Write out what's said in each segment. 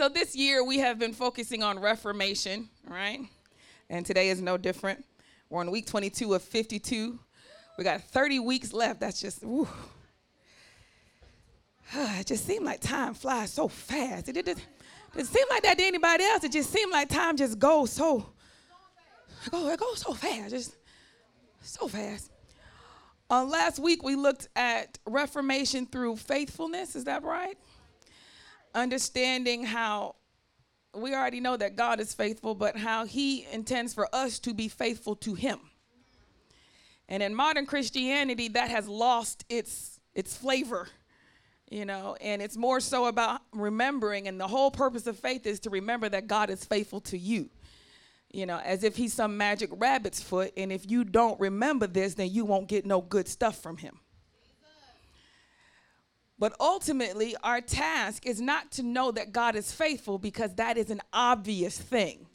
so this year we have been focusing on reformation, right? And today is no different. We're on week 22 of 52. We got 30 weeks left. That's just, whew. it just seemed like time flies so fast. It didn't it seem like that to anybody else. It just seemed like time just goes so, go, it goes so fast, just so fast. Uh, last week we looked at reformation through faithfulness. Is that right? Understanding how we already know that God is faithful, but how He intends for us to be faithful to Him. And in modern Christianity, that has lost its its flavor you know and it's more so about remembering and the whole purpose of faith is to remember that god is faithful to you you know as if he's some magic rabbit's foot and if you don't remember this then you won't get no good stuff from him but ultimately our task is not to know that god is faithful because that is an obvious thing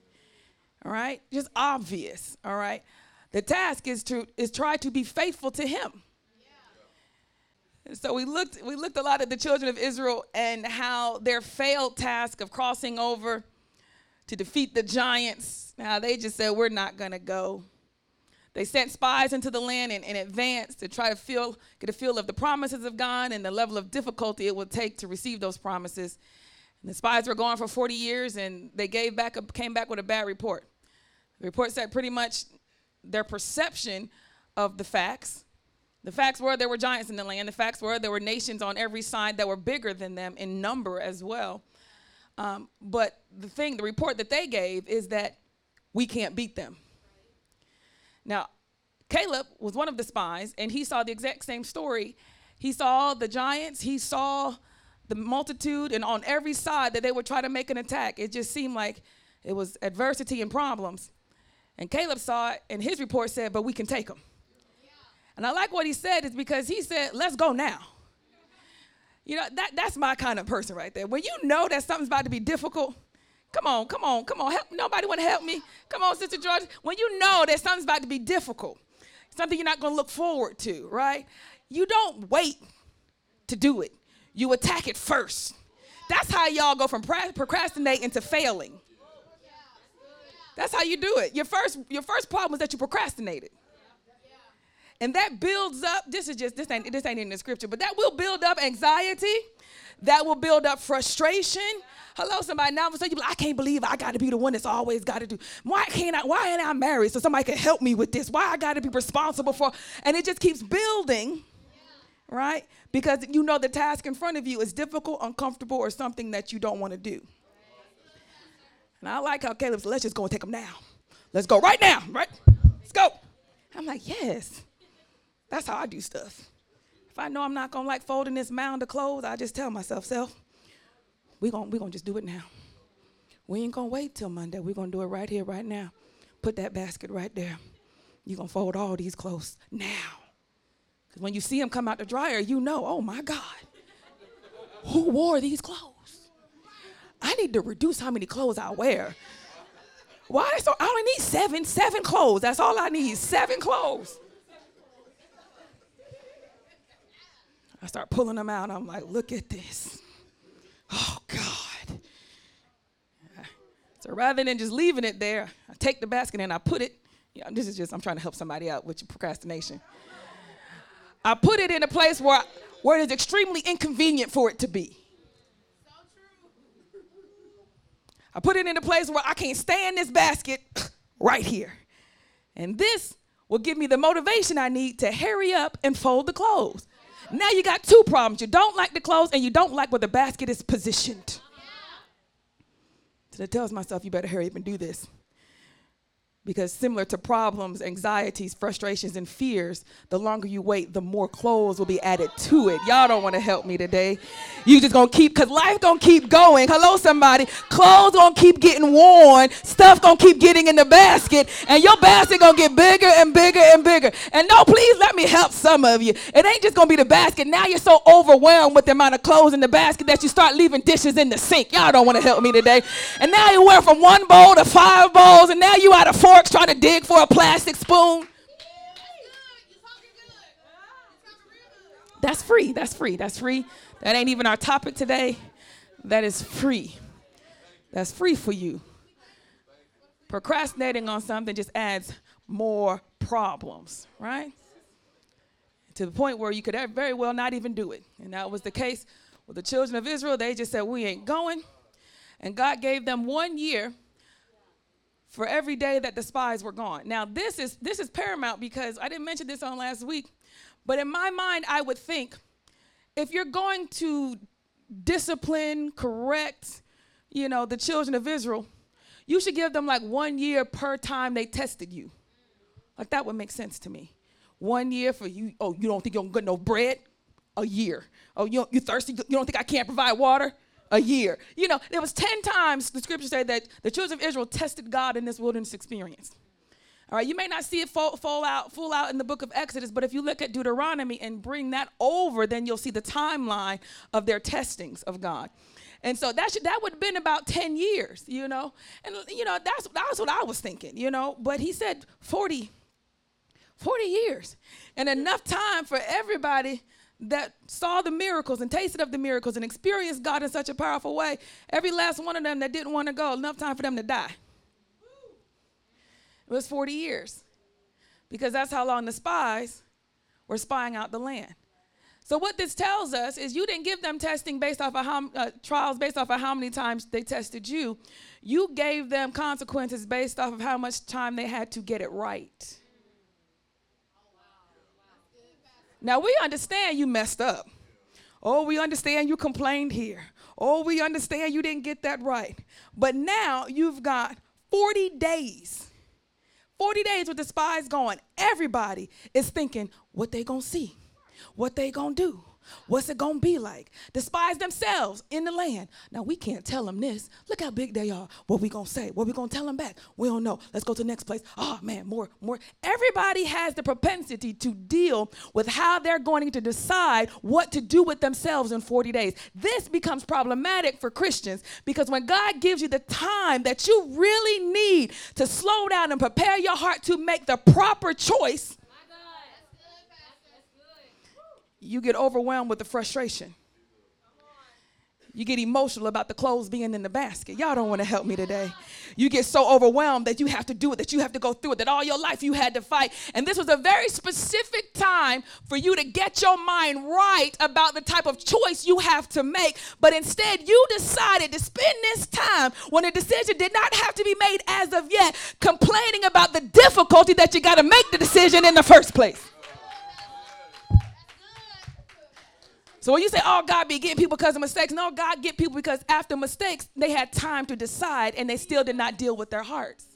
all right just obvious all right the task is to is try to be faithful to him so we looked we looked a lot at the children of Israel and how their failed task of crossing over to defeat the giants. Now they just said we're not gonna go. They sent spies into the land in, in advance to try to feel get a feel of the promises of God and the level of difficulty it would take to receive those promises. And the spies were gone for 40 years and they gave back a, came back with a bad report. The report said pretty much their perception of the facts the facts were there were giants in the land. The facts were there were nations on every side that were bigger than them in number as well. Um, but the thing, the report that they gave is that we can't beat them. Now, Caleb was one of the spies, and he saw the exact same story. He saw the giants, he saw the multitude, and on every side that they would try to make an attack, it just seemed like it was adversity and problems. And Caleb saw it, and his report said, But we can take them. And I like what he said is because he said, let's go now. You know, that, that's my kind of person right there. When you know that something's about to be difficult, come on, come on, come on. Help, nobody want to help me? Come on, Sister George. When you know that something's about to be difficult, something you're not going to look forward to, right? You don't wait to do it. You attack it first. That's how y'all go from procrastinating to failing. That's how you do it. Your first, your first problem is that you procrastinated. And that builds up, this is just, this ain't, this ain't in the scripture, but that will build up anxiety. That will build up frustration. Hello, somebody. Now, so you like, I can't believe I got to be the one that's always got to do. Why can't I? Why ain't I married so somebody can help me with this? Why I got to be responsible for? And it just keeps building, right? Because you know the task in front of you is difficult, uncomfortable, or something that you don't want to do. And I like how Caleb said, "Let's just go and take them now. Let's go right now, right? Let's go." I'm like, yes. That's how I do stuff. If I know I'm not gonna like folding this mound of clothes, I just tell myself, self, we're gonna we gonna just do it now. We ain't gonna wait till Monday. We're gonna do it right here, right now. Put that basket right there. You're gonna fold all these clothes now. Because when you see them come out the dryer, you know, oh my God, who wore these clothes? I need to reduce how many clothes I wear. Why? So I only need seven, seven clothes. That's all I need, seven clothes. I start pulling them out. I'm like, look at this. Oh, God. So rather than just leaving it there, I take the basket and I put it. Yeah, this is just, I'm trying to help somebody out with your procrastination. I put it in a place where, where it is extremely inconvenient for it to be. I put it in a place where I can't stay in this basket right here. And this will give me the motivation I need to hurry up and fold the clothes. Now you got two problems. You don't like the clothes and you don't like where the basket is positioned. So I tells myself you better hurry up and do this. Because similar to problems, anxieties, frustrations, and fears, the longer you wait, the more clothes will be added to it. Y'all don't want to help me today. You just gonna keep, cause life gonna keep going. Hello, somebody. Clothes gonna keep getting worn. Stuff gonna keep getting in the basket, and your basket gonna get bigger and bigger and bigger. And no, please let me help some of you. It ain't just gonna be the basket. Now you're so overwhelmed with the amount of clothes in the basket that you start leaving dishes in the sink. Y'all don't want to help me today. And now you went from one bowl to five bowls, and now you out of four forks trying to dig for a plastic spoon. That's free. That's free. That's free. That ain't even our topic today. That is free. that's free for you. Procrastinating on something just adds more problems, right? To the point where you could very well not even do it. And that was the case with the children of Israel. They just said, We ain't going. And God gave them one year for every day that the spies were gone. Now, this is this is paramount because I didn't mention this on last week, but in my mind, I would think if you're going to discipline, correct, you know, the children of Israel, you should give them like one year per time they tested you. Like that would make sense to me. One year for you. Oh, you don't think you're gonna get no bread? A year. Oh, you you thirsty? You don't think I can't provide water? A year. You know, there was 10 times the scripture said that the children of Israel tested God in this wilderness experience. All right, you may not see it fall, fall out, full out in the book of Exodus, but if you look at Deuteronomy and bring that over, then you'll see the timeline of their testings of God. And so that should, that would have been about 10 years, you know. And you know, that's that's what I was thinking, you know. But he said 40 40 years. And enough time for everybody that saw the miracles and tasted of the miracles and experienced God in such a powerful way, every last one of them that didn't want to go, enough time for them to die. It was 40 years because that's how long the spies were spying out the land. So what this tells us is you didn't give them testing based off of how uh, trials based off of how many times they tested you. You gave them consequences based off of how much time they had to get it right. Now we understand you messed up. Oh, we understand you complained here. Oh, we understand you didn't get that right. But now you've got 40 days. 40 days with the spies going. Everybody is thinking what they going to see, what they going to do, What's it gonna be like? Despise themselves in the land. Now we can't tell them this. Look how big they are. What we gonna say? What we gonna tell them back? We don't know. Let's go to the next place. Oh man, more, more. Everybody has the propensity to deal with how they're going to decide what to do with themselves in 40 days. This becomes problematic for Christians because when God gives you the time that you really need to slow down and prepare your heart to make the proper choice you get overwhelmed with the frustration. You get emotional about the clothes being in the basket. Y'all don't want to help me today. You get so overwhelmed that you have to do it, that you have to go through it, that all your life you had to fight. And this was a very specific time for you to get your mind right about the type of choice you have to make. But instead, you decided to spend this time when a decision did not have to be made as of yet, complaining about the difficulty that you got to make the decision in the first place. So when you say, oh, God be getting people because of mistakes, no, God get people because after mistakes, they had time to decide and they still did not deal with their hearts.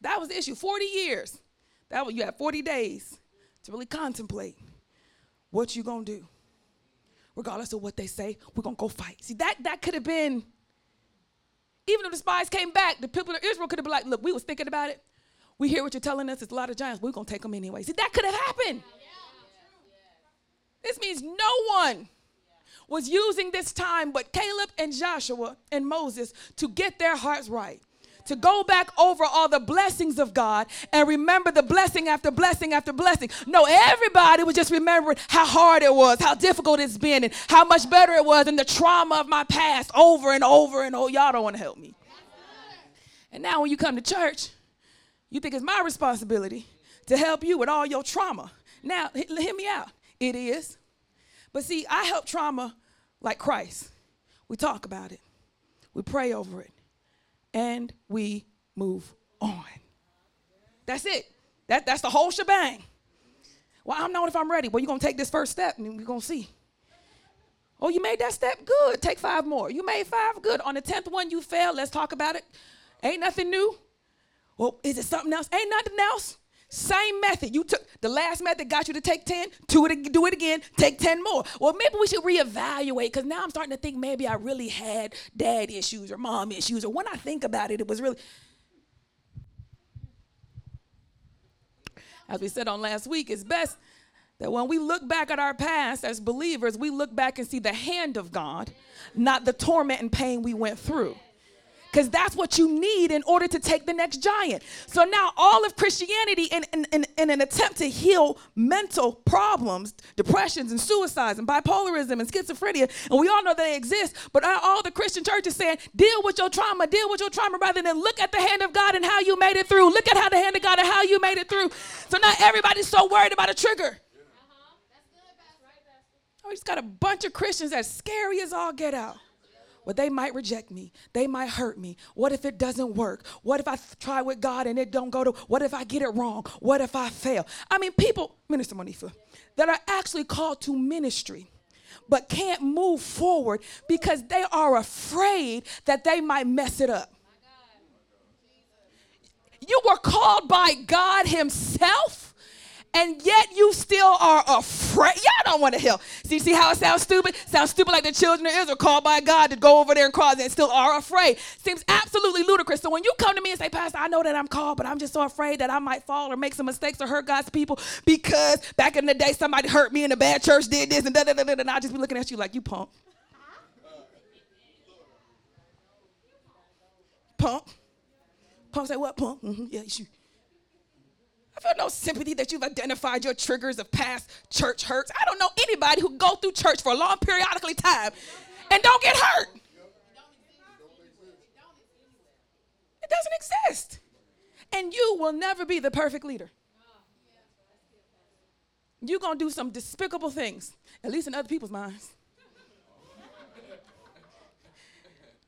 That was the issue. 40 years. That was you had 40 days to really contemplate what you gonna do. Regardless of what they say, we're gonna go fight. See, that that could have been, even if the spies came back, the people of Israel could have been like, look, we was thinking about it. We hear what you're telling us, it's a lot of giants, we're gonna take them anyway. See, that could have happened. This means no one was using this time but Caleb and Joshua and Moses to get their hearts right. To go back over all the blessings of God and remember the blessing after blessing after blessing. No, everybody was just remembering how hard it was, how difficult it's been, and how much better it was, and the trauma of my past over and over and oh, y'all don't want to help me. And now when you come to church, you think it's my responsibility to help you with all your trauma. Now, hear me out. It is. But see, I help trauma like Christ. We talk about it, we pray over it, and we move on. That's it. That, that's the whole shebang. Well, I'm knowing if I'm ready. Well, you're going to take this first step and we're going to see. Oh, you made that step? Good. Take five more. You made five? Good. On the 10th one, you failed. Let's talk about it. Ain't nothing new. Well, is it something else? Ain't nothing else. Same method. You took the last method got you to take 10, do it, do it again, take 10 more. Well, maybe we should reevaluate because now I'm starting to think maybe I really had dad issues or mom issues. Or when I think about it, it was really. As we said on last week, it's best that when we look back at our past as believers, we look back and see the hand of God, not the torment and pain we went through. Because that's what you need in order to take the next giant. So now all of Christianity, in, in, in, in, an attempt to heal mental problems, depressions and suicides and bipolarism and schizophrenia, and we all know they exist, but all the Christian churches saying, deal with your trauma, deal with your trauma, rather than look at the hand of God and how you made it through. Look at how the hand of God and how you made it through. So now everybody's so worried about a trigger. Oh, he's got a bunch of Christians as scary as all get out. Well, they might reject me. They might hurt me. What if it doesn't work? What if I try with God and it don't go to? What if I get it wrong? What if I fail? I mean, people, Minister Monifa, that are actually called to ministry but can't move forward because they are afraid that they might mess it up. You were called by God Himself and yet you still are afraid. Y'all don't want to help. See, see how it sounds stupid? Sounds stupid like the children of Israel called by God to go over there and cross and still are afraid. Seems absolutely ludicrous. So when you come to me and say, Pastor, I know that I'm called, but I'm just so afraid that I might fall or make some mistakes or hurt God's people because back in the day somebody hurt me in a bad church, did this and da da da da, and I'll just be looking at you like you punk. Punk. Punk say what? Punk. Mm-hmm. Yeah, you. I feel no sympathy that you've identified your triggers of past church hurts. I don't know anybody who go through church for a long periodically time and don't get hurt. It doesn't exist. And you will never be the perfect leader. You're going to do some despicable things, at least in other people's minds.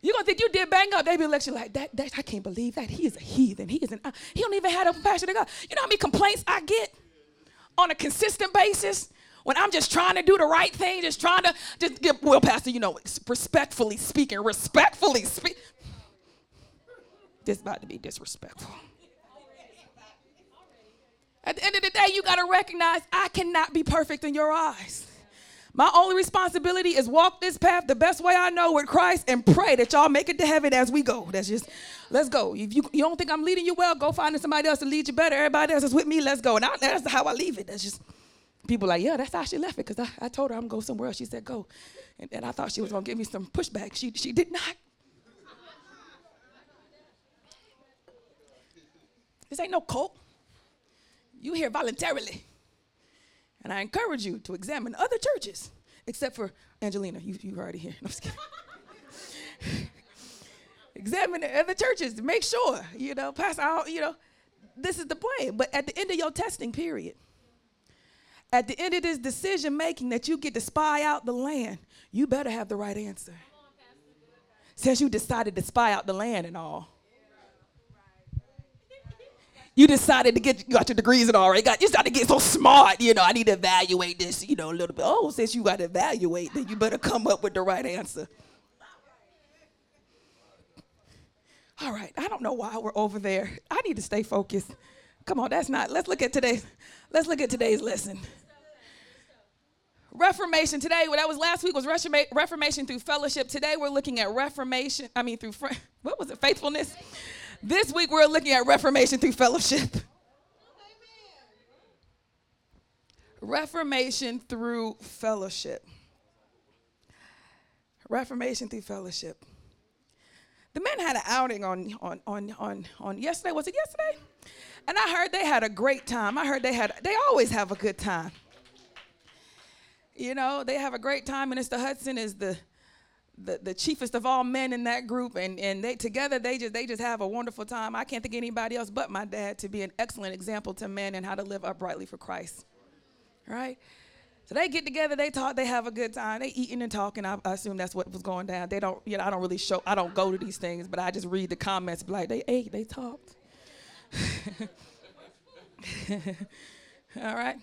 You're gonna think you did bang up. They be lecturing like that, that. I can't believe that. He is a heathen. He is an. Uh, he don't even have a passion to God. You know how many complaints I get on a consistent basis when I'm just trying to do the right thing, just trying to just get. Well, Pastor, you know, respectfully speaking, respectfully speak. This about to be disrespectful. At the end of the day, you got to recognize I cannot be perfect in your eyes. My only responsibility is walk this path the best way I know with Christ and pray that y'all make it to heaven as we go. That's just, let's go. If you, you don't think I'm leading you well, go find somebody else to lead you better. Everybody else is with me, let's go. And I, that's how I leave it. That's just, people like, yeah, that's how she left it because I, I told her I'm going somewhere else. She said, go. And, and I thought she was going to give me some pushback. She, she did not. This ain't no cult. You here voluntarily. And I encourage you to examine other churches, except for Angelina. You, you already here. No, examine other churches to make sure, you know, pass out, you know, this is the plan. But at the end of your testing period, at the end of this decision making that you get to spy out the land, you better have the right answer. Since you decided to spy out the land and all you decided to get you got your degrees and all right. Got you started to get so smart. You know, I need to evaluate this. You know, a little bit. Oh, since you got to evaluate, then you better come up with the right answer. All right, I don't know why we're over there. I need to stay focused. Come on, that's not. Let's look at today's. Let's look at today's lesson. Reformation today. Well, that was last week was Reformation through fellowship. Today we're looking at Reformation. I mean through what was it? Faithfulness. This week we're looking at Reformation through fellowship. Reformation through fellowship. Reformation through fellowship. The men had an outing on, on, on, on, on yesterday. Was it yesterday? And I heard they had a great time. I heard they had, they always have a good time. You know, they have a great time. Minister Hudson is the the, the chiefest of all men in that group and, and they together they just they just have a wonderful time. I can't think of anybody else but my dad to be an excellent example to men and how to live uprightly for christ right? So they get together they talk they have a good time. They eating and talking. I, I assume that's what was going down. They don't you know i don't really show i don't go to these things but i just read the comments like they ate they talked. All right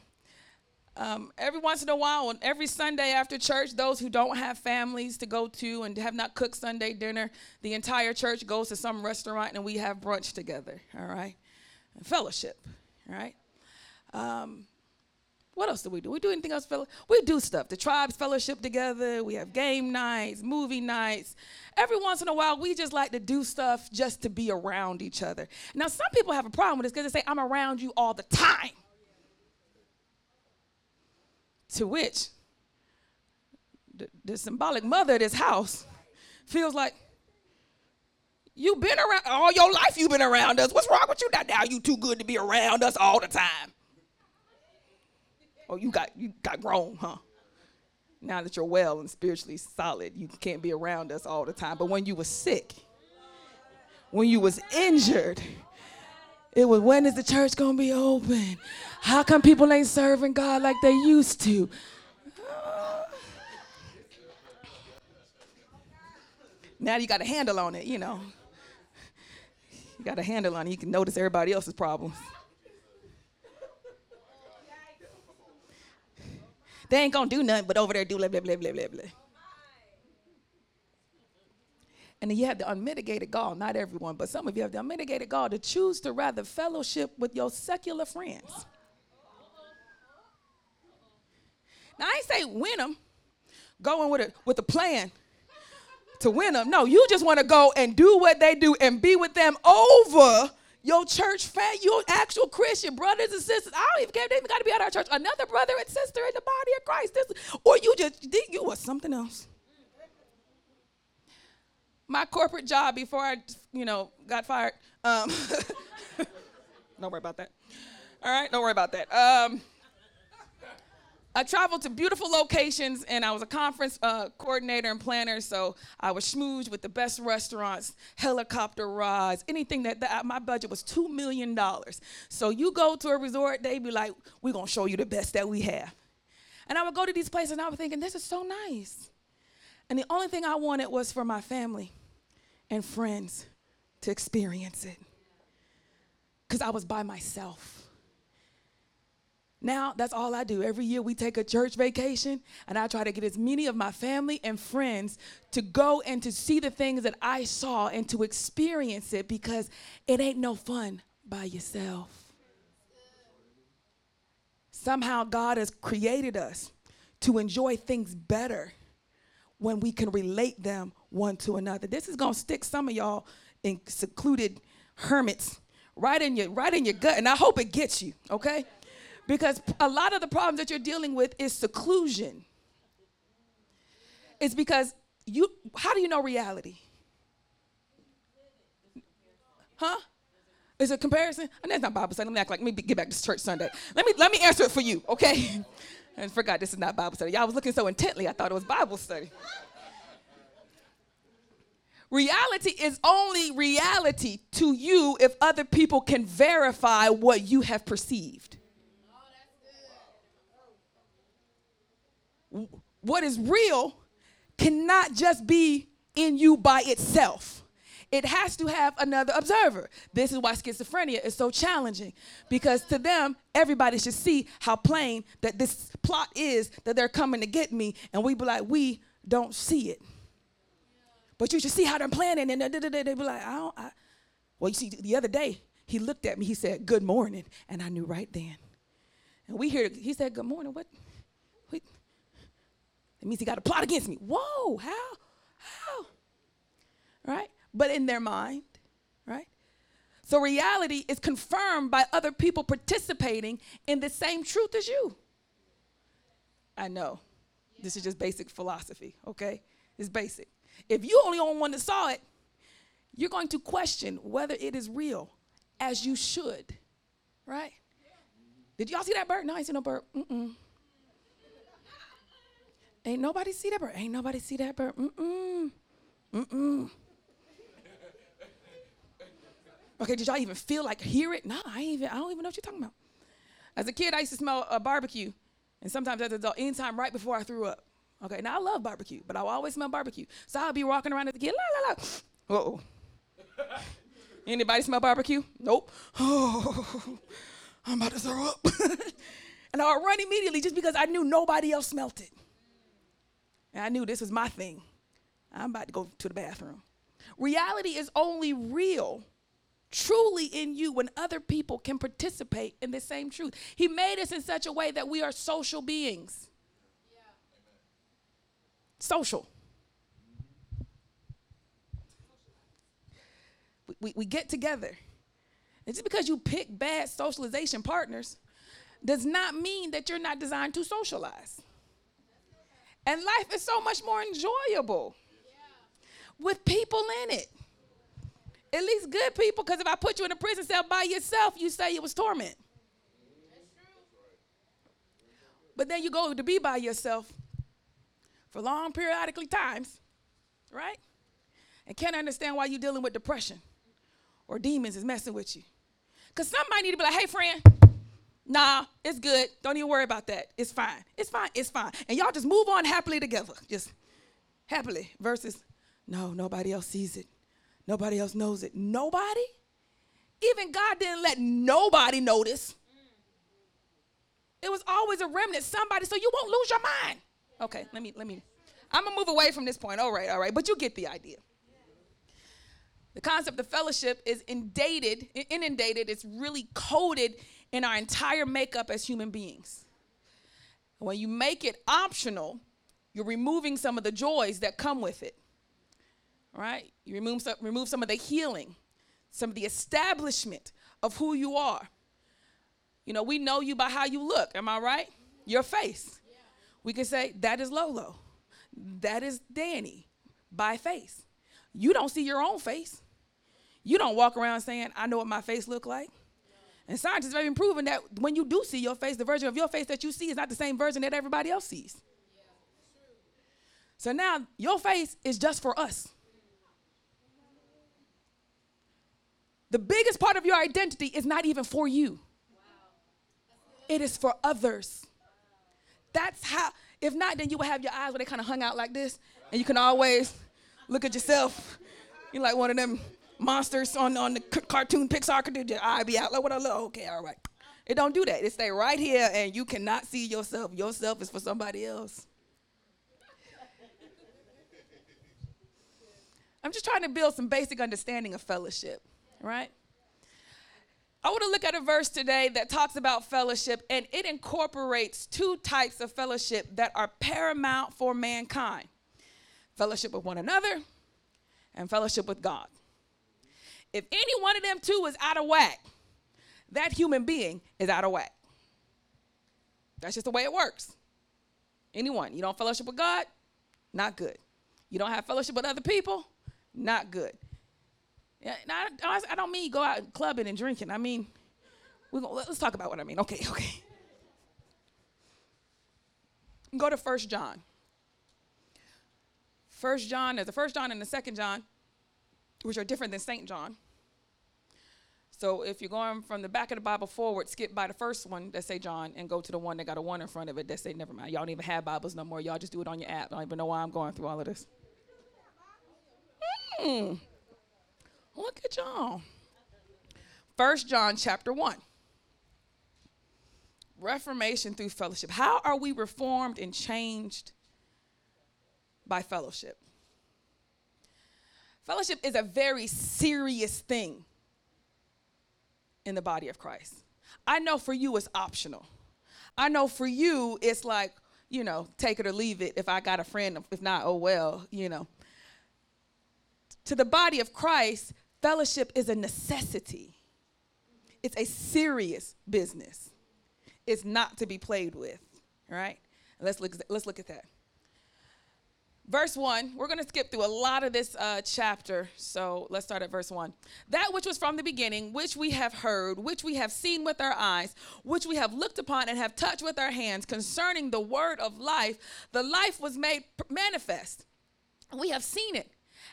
um, every once in a while, on every Sunday after church, those who don't have families to go to and have not cooked Sunday dinner, the entire church goes to some restaurant and we have brunch together. All right, fellowship. All right. Um, what else do we do? We do anything else? We do stuff. The tribes fellowship together. We have game nights, movie nights. Every once in a while, we just like to do stuff just to be around each other. Now, some people have a problem with this because they say, "I'm around you all the time." To which the, the symbolic mother of this house feels like You've been around all your life. You've been around us. What's wrong with you now? You too good to be around us all the time. Oh, you got you got grown, huh? Now that you're well and spiritually solid, you can't be around us all the time. But when you were sick, when you was injured, it was when is the church gonna be open? How come people ain't serving God like they used to? now you got a handle on it, you know. You got a handle on it. You can notice everybody else's problems. They ain't gonna do nothing but over there do blah blah blah blah blah blah. And you have the unmitigated gall, not everyone, but some of you have the unmitigated gall to choose to rather fellowship with your secular friends. Now I ain't say win them, going with a with a plan to win them. No, you just want to go and do what they do and be with them over your church fan, your actual Christian brothers and sisters. I don't even care. They even got to be at our church. Another brother and sister in the body of Christ. This, or you just you was something else my corporate job before I, you know, got fired. Um, don't worry about that. All right, don't worry about that. Um, I traveled to beautiful locations and I was a conference uh, coordinator and planner, so I was schmoozed with the best restaurants, helicopter rides, anything that, that my budget was $2 million. So you go to a resort, they be like, we're gonna show you the best that we have. And I would go to these places and I was thinking, this is so nice. And the only thing I wanted was for my family and friends to experience it because I was by myself. Now, that's all I do. Every year we take a church vacation, and I try to get as many of my family and friends to go and to see the things that I saw and to experience it because it ain't no fun by yourself. Somehow, God has created us to enjoy things better when we can relate them one to another. This is gonna stick some of y'all in secluded hermits right in your right in your gut, and I hope it gets you, okay? Because a lot of the problems that you're dealing with is seclusion. It's because you how do you know reality? Huh? Is it comparison? And that's not Bible study. Let me act like let me get back to church Sunday. Let me let me answer it for you, okay? and forgot this is not Bible study. Y'all was looking so intently, I thought it was Bible study. Reality is only reality to you if other people can verify what you have perceived. What is real cannot just be in you by itself. It has to have another observer. This is why schizophrenia is so challenging because to them, everybody should see how plain that this plot is that they're coming to get me, and we be like, we don't see it. But you should see how they're planning. And they be like, I don't. I. Well, you see, the other day, he looked at me. He said, Good morning. And I knew right then. And we hear, he said, Good morning. What? Wait. It means he got a plot against me. Whoa, how? How? Right? But in their mind, right? So reality is confirmed by other people participating in the same truth as you. I know. Yeah. This is just basic philosophy, okay? It's basic. If you only on one that saw it, you're going to question whether it is real, as you should, right? Did y'all see that bird? No, I ain't see no bird. Mm-mm. Ain't nobody see that bird. Ain't nobody see that bird. Mm-mm. Mm-mm. Okay, did y'all even feel like hear it? No, I ain't even. I don't even know what you're talking about. As a kid, I used to smell a barbecue, and sometimes as an adult, anytime right before I threw up. Okay, now I love barbecue, but I always smell barbecue. So I'll be walking around at the kid, la la la. Uh oh. Anybody smell barbecue? Nope. Oh, I'm about to throw up. and I would run immediately just because I knew nobody else smelt it. And I knew this was my thing. I'm about to go to the bathroom. Reality is only real, truly in you, when other people can participate in the same truth. He made us in such a way that we are social beings social. We, we, get together. And just because you pick bad socialization partners does not mean that you're not designed to socialize. And life is so much more enjoyable with people in it. At least good people, because if I put you in a prison cell by yourself, you say it was torment. But then you go to be by yourself for long periodically times, right? And can't understand why you're dealing with depression or demons is messing with you. Because somebody need to be like, hey, friend, nah, it's good. Don't even worry about that. It's fine. It's fine. It's fine. And y'all just move on happily together. Just happily versus, no, nobody else sees it. Nobody else knows it. Nobody? Even God didn't let nobody notice. It was always a remnant, somebody, so you won't lose your mind. Okay, let me, let me. I'm gonna move away from this point. All right, all right, but you get the idea. The concept of fellowship is inundated, inundated, it's really coded in our entire makeup as human beings. When you make it optional, you're removing some of the joys that come with it. Right? You remove some, remove some of the healing, some of the establishment of who you are. You know, we know you by how you look. Am I right? Your face. We can say, that is Lolo. That is Danny by face. You don't see your own face. You don't walk around saying, I know what my face look like. And scientists have even proven that when you do see your face, the version of your face that you see is not the same version that everybody else sees. So now your face is just for us. The biggest part of your identity is not even for you it is for others. That's how, if not, then you will have your eyes where they kind of hung out like this, and you can always look at yourself. You're like one of them monsters on, on the c- cartoon Pixar could do your eye be out. Like what I look. Okay, all right. It don't do that. It stay right here, and you cannot see yourself. Yourself is for somebody else. I'm just trying to build some basic understanding of fellowship, right? I want to look at a verse today that talks about fellowship, and it incorporates two types of fellowship that are paramount for mankind fellowship with one another and fellowship with God. If any one of them two is out of whack, that human being is out of whack. That's just the way it works. Anyone, you don't fellowship with God, not good. You don't have fellowship with other people, not good. Yeah, I, don't mean go out clubbing and drinking. I mean, we let's talk about what I mean. Okay, okay. Go to First John. First John, there's a First John and a Second John, which are different than Saint John. So if you're going from the back of the Bible forward, skip by the first one that say John and go to the one that got a one in front of it that say never mind. Y'all don't even have Bibles no more. Y'all just do it on your app. I don't even know why I'm going through all of this. Hmm. Look at y'all. First John chapter 1. Reformation through fellowship. How are we reformed and changed by fellowship? Fellowship is a very serious thing in the body of Christ. I know for you it's optional. I know for you it's like, you know, take it or leave it. If I got a friend, if not, oh well, you know. To the body of Christ, Fellowship is a necessity. It's a serious business. It's not to be played with, right? Let's look, let's look at that. Verse 1, we're going to skip through a lot of this uh, chapter, so let's start at verse 1. That which was from the beginning, which we have heard, which we have seen with our eyes, which we have looked upon and have touched with our hands concerning the word of life, the life was made manifest. We have seen it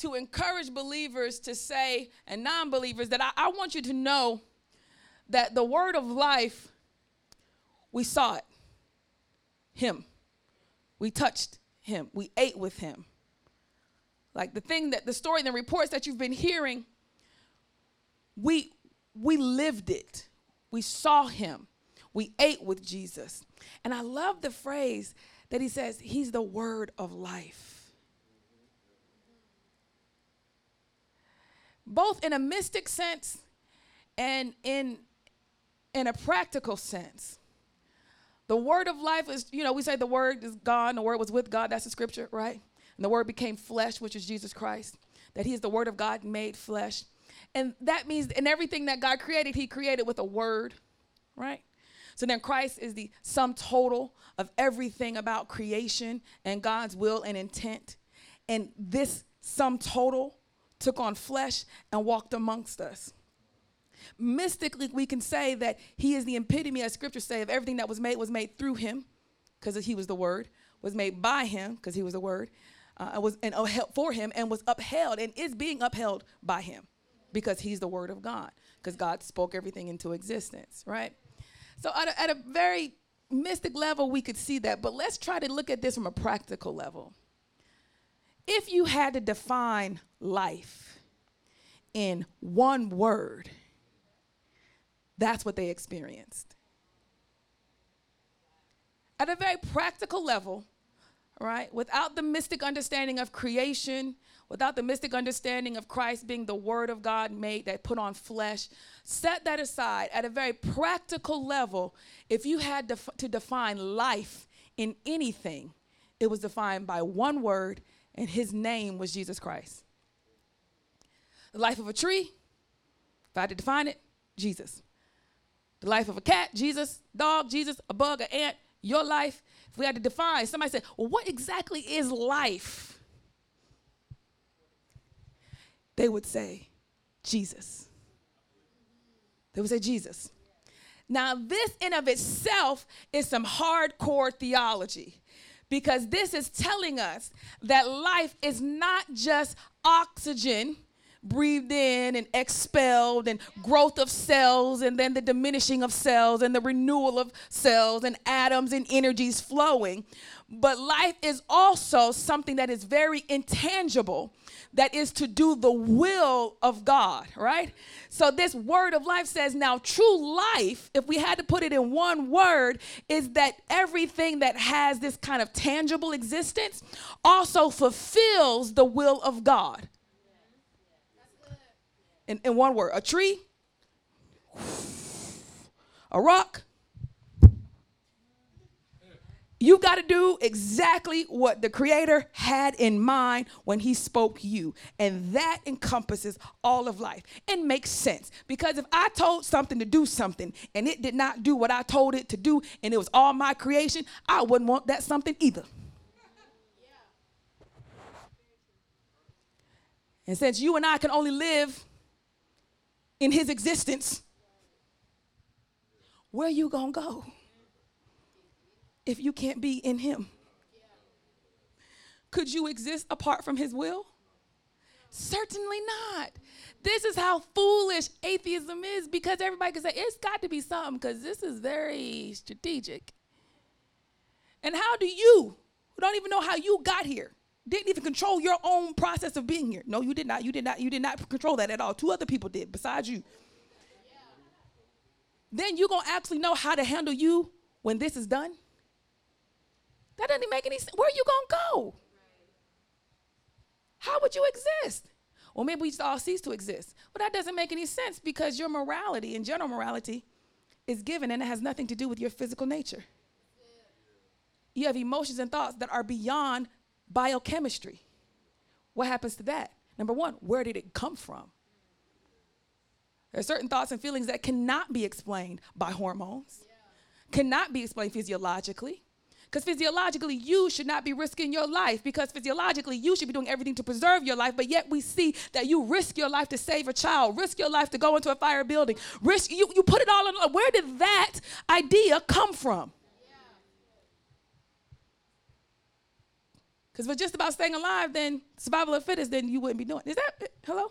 to encourage believers to say, and non believers, that I, I, want you to know that the word of life, we saw it. Him. We touched him. We ate with him. Like the thing that the story and the reports that you've been hearing, we we lived it. We saw him. We ate with Jesus. And I love the phrase that he says, He's the word of life. Both in a mystic sense and in in a practical sense. The word of life is, you know, we say the word is God, the word was with God, that's the scripture, right? And the word became flesh, which is Jesus Christ, that he is the word of God made flesh. And that means in everything that God created, he created with a word, right? So then Christ is the sum total of everything about creation and God's will and intent. And this sum total took on flesh and walked amongst us. Mystically, we can say that he is the epitome, as scripture say, of everything that was made was made through him, because he was the word, was made by him, because he was the word, uh, was and for him, and was upheld and is being upheld by him, because he's the word of God, because God spoke everything into existence, right? So at a, at a very mystic level, we could see that, but let's try to look at this from a practical level. If you had to define life in one word, that's what they experienced. At a very practical level, right, without the mystic understanding of creation, without the mystic understanding of Christ being the Word of God made that put on flesh, set that aside. At a very practical level, if you had def- to define life in anything, it was defined by one word, and his name was Jesus Christ. The life of a tree, if I had to define it, Jesus. The life of a cat, Jesus. Dog, Jesus. A bug, an ant, your life. If we had to define, somebody said, well, what exactly is life? They would say, Jesus. They would say, Jesus. Now, this in of itself is some hardcore theology because this is telling us that life is not just oxygen breathed in and expelled and growth of cells and then the diminishing of cells and the renewal of cells and atoms and energies flowing. But life is also something that is very intangible, that is to do the will of God, right? So this word of life says now true life, if we had to put it in one word, is that everything that has this kind of tangible existence also fulfills the will of God in, in one word a tree, a rock. You got to do exactly what the Creator had in mind when He spoke you. And that encompasses all of life. and makes sense because if I told something to do something and it did not do what I told it to do and it was all my creation, I wouldn't want that something either. And since you and I can only live in his existence, where you going to go if you can't be in him? Could you exist apart from his will? Certainly not. This is how foolish atheism is because everybody can say it's got to be something because this is very strategic. And how do you, who don't even know how you got here, didn't even control your own process of being here. No, you did not. You did not. You did not control that at all. Two other people did besides you. Yeah. Then you're going to actually know how to handle you when this is done? That doesn't make any sense. Where are you going to go? How would you exist? Well, maybe we just all cease to exist. But that doesn't make any sense because your morality and general morality is given and it has nothing to do with your physical nature. You have emotions and thoughts that are beyond biochemistry. What happens to that? Number one, where did it come from? There are certain thoughts and feelings that cannot be explained by hormones, cannot be explained physiologically. Because physiologically, you should not be risking your life because physiologically, you should be doing everything to preserve your life. But yet, we see that you risk your life to save a child, risk your life to go into a fire building, risk you, you put it all in. Where did that idea come from? Because if it's just about staying alive, then survival of fittest, then you wouldn't be doing. Is that hello?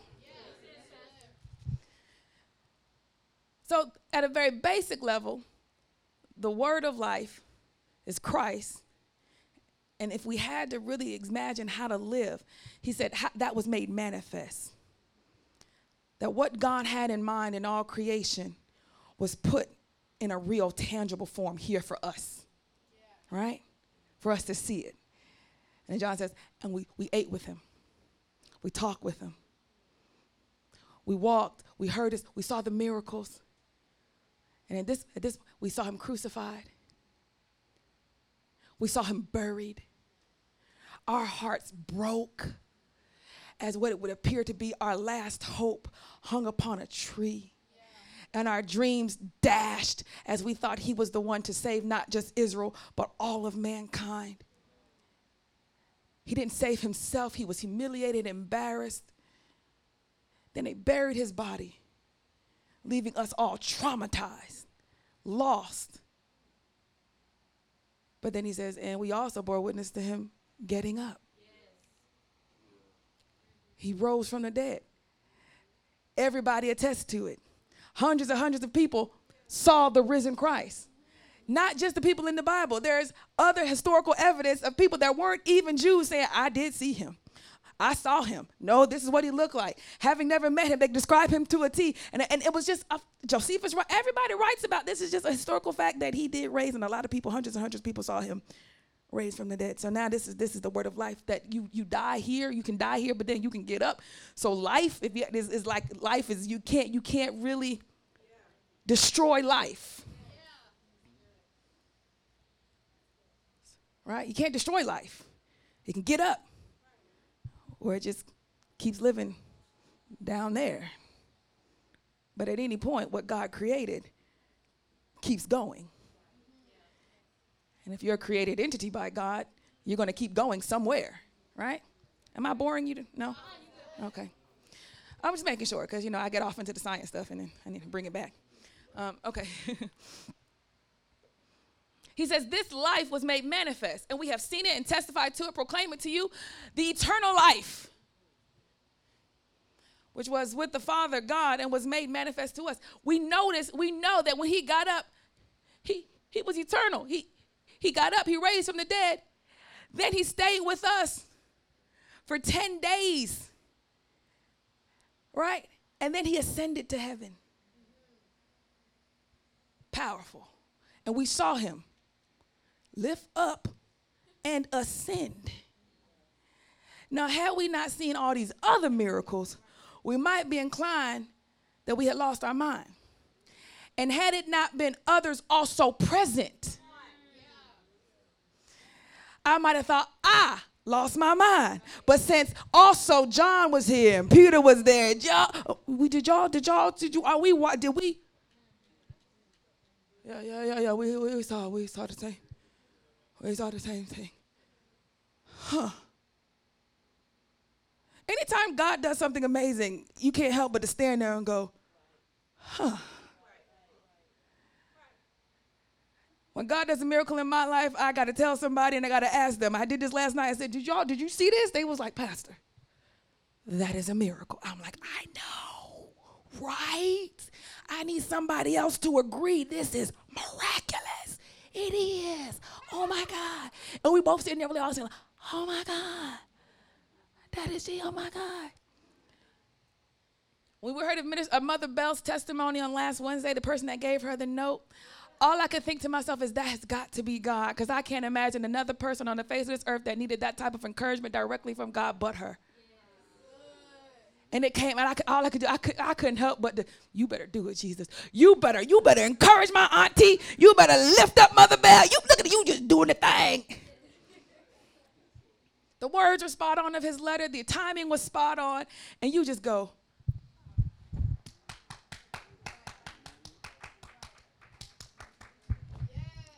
So, at a very basic level, the word of life is Christ. And if we had to really imagine how to live, he said that was made manifest. That what God had in mind in all creation was put in a real, tangible form here for us, yeah. right? For us to see it. And John says, and we, we ate with him. We talked with him. we walked, we heard this, we saw the miracles. And at this, at this, we saw him crucified. We saw him buried. Our hearts broke as what it would appear to be our last hope hung upon a tree. And our dreams dashed as we thought he was the one to save not just Israel, but all of mankind. He didn't save himself, he was humiliated, embarrassed. Then they buried his body, leaving us all traumatized, lost. But then he says, and we also bore witness to him getting up. He rose from the dead. Everybody attests to it. Hundreds and hundreds of people saw the risen Christ. Not just the people in the Bible. There's other historical evidence of people that weren't even Jews saying, I did see him. I saw him. No, this is what he looked like. Having never met him, they describe him to a T. And, and it was just, a, Josephus, everybody writes about this. is just a historical fact that he did raise, and a lot of people, hundreds and hundreds of people saw him raised from the dead. So now this is this is the word of life that you you die here, you can die here, but then you can get up. So life, if you, is, is like life is you can't you can't really destroy life. Right? You can't destroy life. It can get up or it just keeps living down there. But at any point, what God created keeps going. And if you're a created entity by God, you're going to keep going somewhere, right? Am I boring you? To, no? Okay. I'm just making sure because, you know, I get off into the science stuff and then I need to bring it back. Um, okay. He says, This life was made manifest, and we have seen it and testified to it, proclaim it to you, the eternal life, which was with the Father God and was made manifest to us. We notice, we know that when he got up, he, he was eternal. He, he got up, he raised from the dead. Then he stayed with us for 10 days, right? And then he ascended to heaven. Powerful. And we saw him lift up, and ascend. Now, had we not seen all these other miracles, we might be inclined that we had lost our mind. And had it not been others also present, I might have thought, I lost my mind. But since also John was here and Peter was there, y'all, we did y'all, did y'all, did you, are we, what, did we? Yeah, yeah, yeah, yeah, we, we saw, we saw the same. It's all the same thing. Huh. Anytime God does something amazing, you can't help but to stand there and go, huh. When God does a miracle in my life, I got to tell somebody and I got to ask them. I did this last night. I said, "Did y'all did you see this?" They was like, "Pastor, that is a miracle." I'm like, "I know, right? I need somebody else to agree this is miraculous." It is. Oh my God. And we both sitting there really all saying, Oh my God. That is she. Oh my God. When we heard of, Mother Bell's testimony on last Wednesday, the person that gave her the note, all I could think to myself is that has got to be God because I can't imagine another person on the face of this earth that needed that type of encouragement directly from God but her. And it came, and I all I could do, I, could, I couldn't help but to, you better do it, Jesus. You better, you better encourage my auntie. You better lift up Mother Bell. You look at you just doing the thing. The words were spot on of his letter. The timing was spot on, and you just go.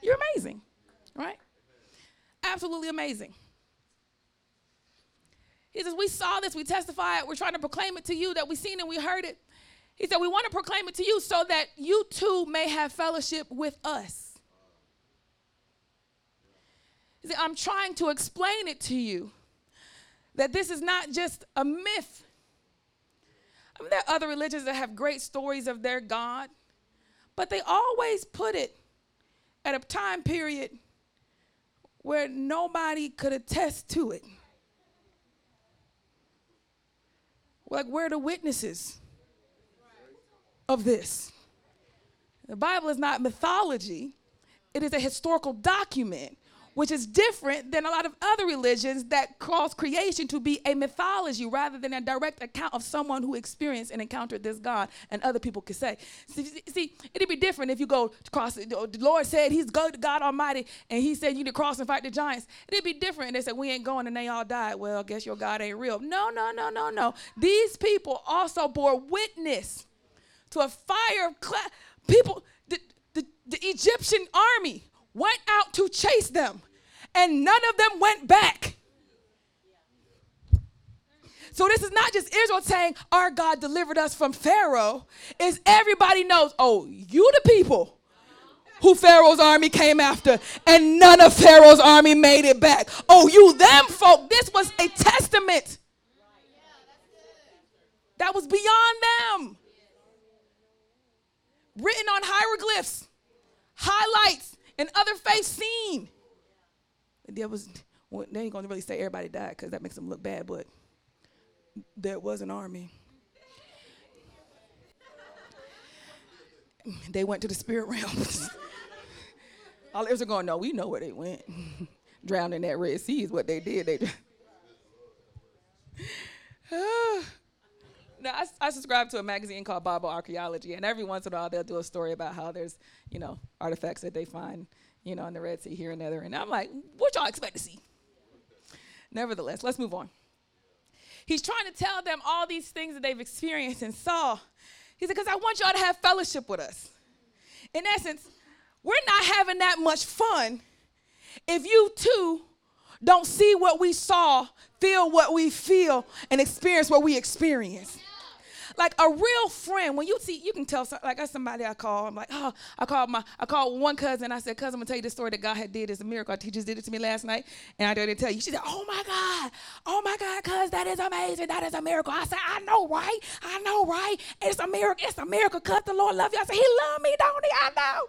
You're amazing, right? Absolutely amazing. He says, We saw this, we testified, we're trying to proclaim it to you that we seen it, we heard it. He said, We want to proclaim it to you so that you too may have fellowship with us. He said, I'm trying to explain it to you that this is not just a myth. I mean, there are other religions that have great stories of their God, but they always put it at a time period where nobody could attest to it. Like, where are the witnesses of this? The Bible is not mythology, it is a historical document which is different than a lot of other religions that cause creation to be a mythology rather than a direct account of someone who experienced and encountered this God and other people could say. See, see it'd be different if you go cross, the Lord said he's God, God Almighty and he said you need to cross and fight the giants. It'd be different and they said we ain't going and they all died. Well, I guess your God ain't real. No, no, no, no, no. These people also bore witness to a fire of people. The, the, the Egyptian army went out to chase them, and none of them went back. So this is not just Israel saying, Our God delivered us from Pharaoh. It's everybody knows, oh, you the people who Pharaoh's army came after, and none of Pharaoh's army made it back. Oh, you them folk. This was a testament that was beyond them. Written on hieroglyphs, highlights, and other face seen. There was, well, they ain't gonna really say everybody died because that makes them look bad, but there was an army. they went to the spirit realm. All Israel going, no, we know where they went. Drowned in that Red Sea is what they did. They ah. Now, I, I, subscribe to a magazine called Bible Archaeology, and every once in a while they'll do a story about how there's, you know, artifacts that they find, you know, in the Red Sea here and there. And I'm like, what y'all expect to see? Nevertheless, let's move on. He's trying to tell them all these things that they've experienced and saw. He said, because I want y'all to have fellowship with us. In essence, we're not having that much fun if you too don't see what we saw, feel what we feel, and experience what we experience. Like a real friend, when you see, you can tell. Like that's somebody I call. I'm like, oh, I called my, I called one cousin. I said, cousin, I'm gonna tell you the story that God had did. It's a miracle. Our teachers did it to me last night, and I didn't tell you. She said, oh my God, oh my God, cuz that is amazing. That is a miracle. I said, I know, right? I know, right? It's a miracle. It's a miracle. Cuz the Lord love you. I said, He love me, don't He? I know.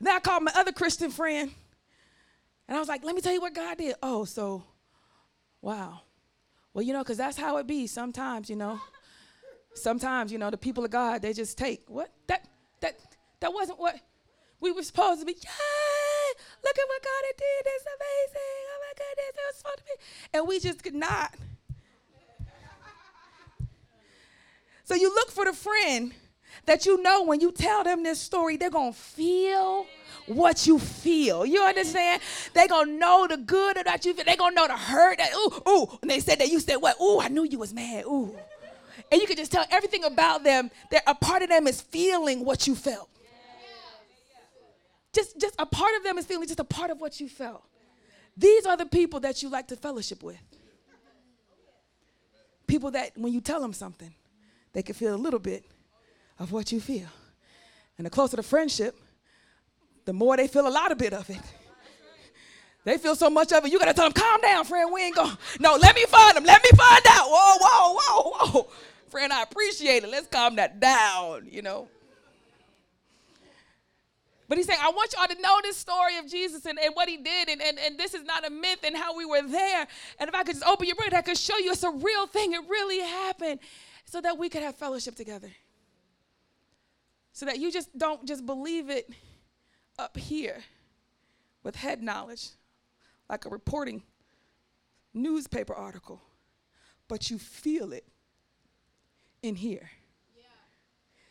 Then I called my other Christian friend, and I was like, let me tell you what God did. Oh, so, wow. Well, you know, because that's how it be sometimes, you know. Sometimes, you know, the people of God, they just take what? That that that wasn't what we were supposed to be. Yay! Look at what God did. It's amazing. Oh my goodness, it was supposed to be. And we just could not. So you look for the friend that you know when you tell them this story, they're to feel what you feel. You understand? They're going to know the good that you going to know the hurt. That, ooh, ooh. And they said that you said what? Ooh, I knew you was mad. Ooh. And you can just tell everything about them. That a part of them is feeling what you felt. Just, just a part of them is feeling just a part of what you felt. These are the people that you like to fellowship with. People that when you tell them something, they can feel a little bit of what you feel. And the closer the friendship, the more they feel a lot of bit of it. They feel so much of it, you gotta tell them, calm down, friend. We ain't going. No, let me find them. Let me find out. Whoa, whoa, whoa, whoa. Friend, I appreciate it. Let's calm that down, you know. But he's saying, I want y'all to know this story of Jesus and, and what he did, and, and, and this is not a myth and how we were there. And if I could just open your brain, I could show you it's a real thing. It really happened so that we could have fellowship together so that you just don't just believe it up here with head knowledge, like a reporting newspaper article, but you feel it in here. Yeah.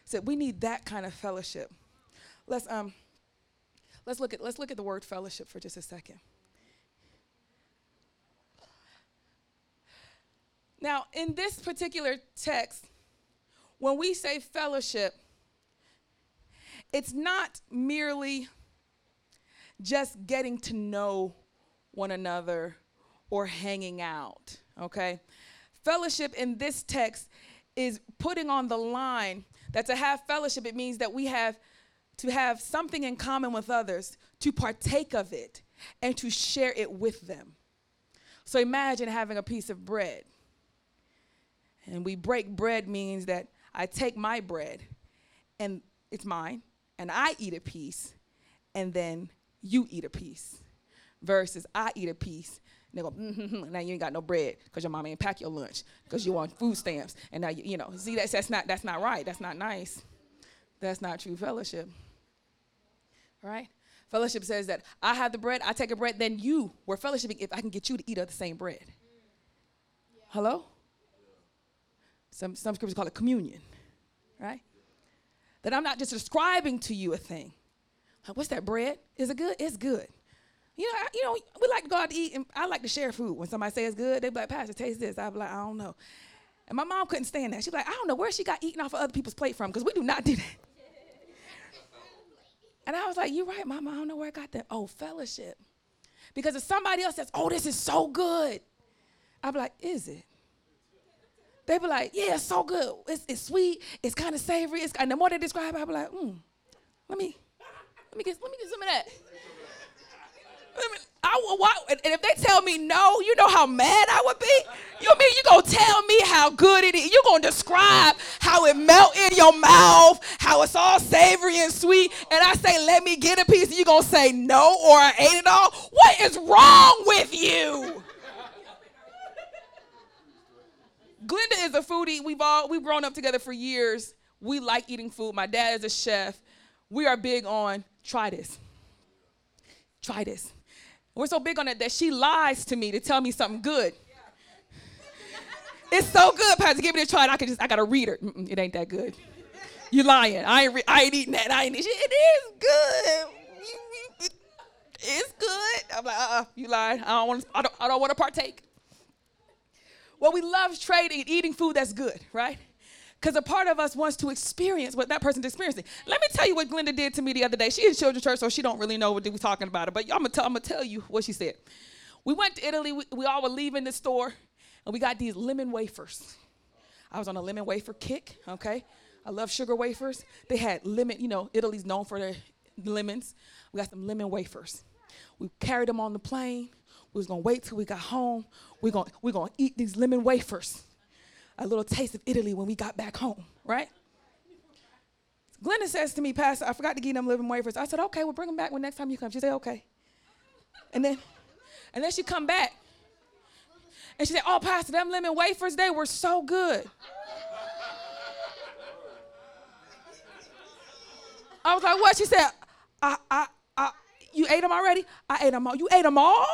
So we need that kind of fellowship. Let's um let's look at let's look at the word fellowship for just a second. Now, in this particular text, when we say fellowship, it's not merely just getting to know one another or hanging out, okay? Fellowship in this text is putting on the line that to have fellowship, it means that we have to have something in common with others, to partake of it, and to share it with them. So imagine having a piece of bread. And we break bread means that I take my bread and it's mine, and I eat a piece, and then you eat a piece, versus I eat a piece. And they go, mm-hmm, now you ain't got no bread because your mom ain't pack your lunch because you want food stamps. And now you, you know, see that's that's not that's not right. That's not nice. That's not true fellowship. Right? Fellowship says that I have the bread, I take a bread, then you were fellowshipping if I can get you to eat of the same bread. Hello? Some, some scriptures call it communion, right? That I'm not just describing to you a thing. What's that bread? Is it good? It's good. You know, I, you know, we like to go out to eat, and I like to share food. When somebody says good, they be like, Pastor, taste this. I be like, I don't know. And my mom couldn't stand that. She'd be like, I don't know where she got eaten off of other people's plate from, because we do not do that. and I was like, You're right, Mama. I don't know where I got that. Oh, fellowship. Because if somebody else says, Oh, this is so good, I'd be like, Is it? They'd be like, Yeah, it's so good. It's, it's sweet. It's kind of savory. It's, and the more they describe it, I'd be like, Hmm, let me, let me get, let me get some of that. I, why, and if they tell me no, you know how mad I would be? You mean you gonna tell me how good it is? You gonna describe how it melt in your mouth, how it's all savory and sweet, and I say, let me get a piece, and you gonna say no or I ate it all? What is wrong with you? Glenda is a foodie. We've all we've grown up together for years. We like eating food. My dad is a chef. We are big on try this. Try this we're so big on it that she lies to me to tell me something good. it's so good, Pastor. Give it a try. I can just, I gotta read her. Mm-mm, it ain't that good. You lying. I ain't, re- I ain't eating that. I ain't. It is good. It's good. I'm like, uh, uh you lied. I don't want. I don't. I don't want to partake. Well, we love trading eating food that's good, right? Because a part of us wants to experience what that person's experiencing. Let me tell you what Glenda did to me the other day. She in children's church, so she don't really know what we're talking about it. But I'm gonna, tell, I'm gonna tell you what she said. We went to Italy. We, we all were leaving the store, and we got these lemon wafers. I was on a lemon wafer kick. Okay, I love sugar wafers. They had lemon. You know, Italy's known for their lemons. We got some lemon wafers. We carried them on the plane. We was gonna wait till we got home. We're gonna we're gonna eat these lemon wafers a little taste of Italy when we got back home, right? Glenda says to me, Pastor, I forgot to give them living wafers. I said, okay, we'll bring them back when next time you come. She said, okay. And then, and then she come back. And she said, oh, Pastor, them lemon wafers, they were so good. I was like, what? She said, I, I, I, you ate them already? I ate them all. You ate them all?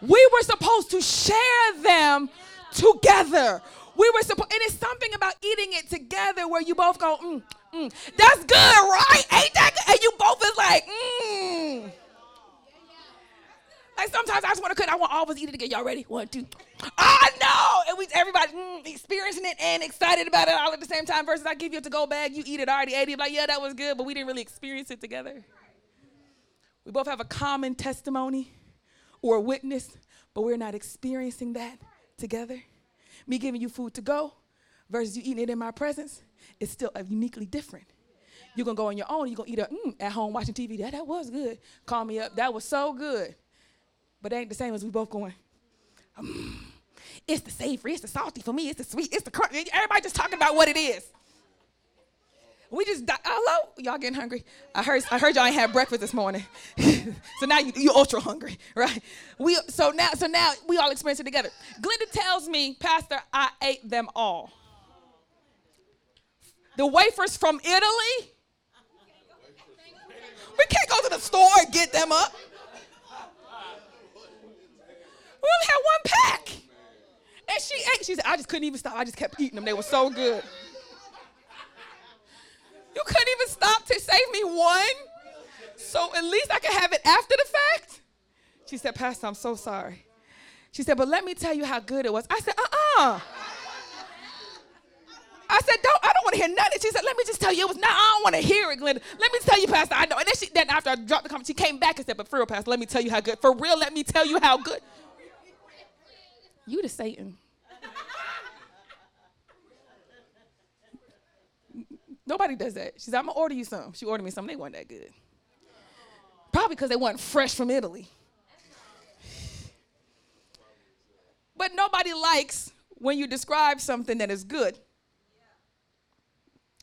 We were supposed to share them together. We were supposed, and it's something about eating it together where you both go, mm, mm, that's good, right? Ain't that good? And you both is like, mm. Like sometimes I just want to cook. I want all of us eat it together. Y'all ready? One, two. I know. And we everybody mm, experiencing it and excited about it all at the same time. Versus I give you a to-go bag, you eat it already ate it. Like yeah, that was good, but we didn't really experience it together. We both have a common testimony or witness, but we're not experiencing that together. Me giving you food to go versus you eating it in my presence is still uniquely different. You're gonna go on your own, you're gonna eat it mm, at home watching TV. That, that was good. Call me up. That was so good. But it ain't the same as we both going, mm, it's the savory, it's the salty for me, it's the sweet, it's the crunchy. Everybody just talking about what it is. We just di- hello, y'all getting hungry? I heard I heard y'all ain't had breakfast this morning, so now you you ultra hungry, right? We so now so now we all experience it together. Glenda tells me, Pastor, I ate them all. The wafers from Italy. We can't go to the store and get them up. We only had one pack. And she ate. She said, I just couldn't even stop. I just kept eating them. They were so good. You couldn't even stop to save me one? So at least I could have it after the fact? She said, Pastor, I'm so sorry. She said, but let me tell you how good it was. I said, uh-uh. I said, don't, I don't want to hear nothing. She said, let me just tell you, it was not, I don't want to hear it, Glenda. Let me tell you, Pastor, I know. And then, she, then after I dropped the comment, she came back and said, but for real, Pastor, let me tell you how good. For real, let me tell you how good. You the Satan. Nobody does that. She said, I'm gonna order you some. She ordered me some. They weren't that good. Probably because they weren't fresh from Italy. But nobody likes when you describe something that is good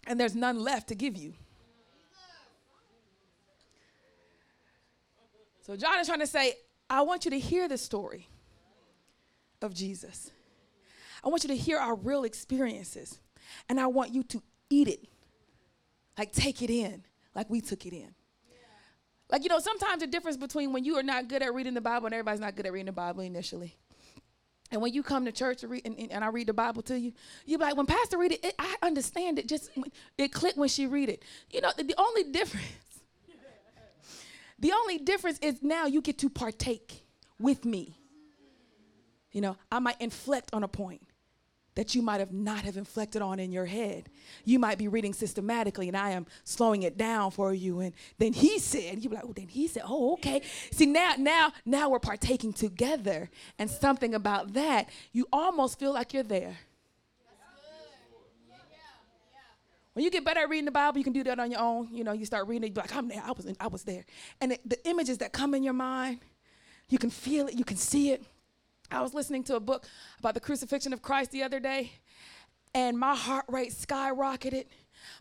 and there's none left to give you. So John is trying to say, I want you to hear the story of Jesus. I want you to hear our real experiences. And I want you to eat it like take it in, like we took it in. Like, you know, sometimes the difference between when you are not good at reading the Bible and everybody's not good at reading the Bible initially. And when you come to church and, read, and, and I read the Bible to you, you're like, when Pastor read it, it I understand it. Just it clicked when she read it. You know, the, the only difference, the only difference is now you get to partake with me. You know, I might inflect on a point that you might have not have inflected on in your head. You might be reading systematically and I am slowing it down for you. And then he said, you be like, oh, then he said, oh, okay. See, now, now, now we're partaking together. And something about that, you almost feel like you're there. When you get better at reading the Bible, you can do that on your own. You know, you start reading it, you be like, I'm there, I was, in, I was there. And it, the images that come in your mind, you can feel it, you can see it. I was listening to a book about the crucifixion of Christ the other day, and my heart rate skyrocketed.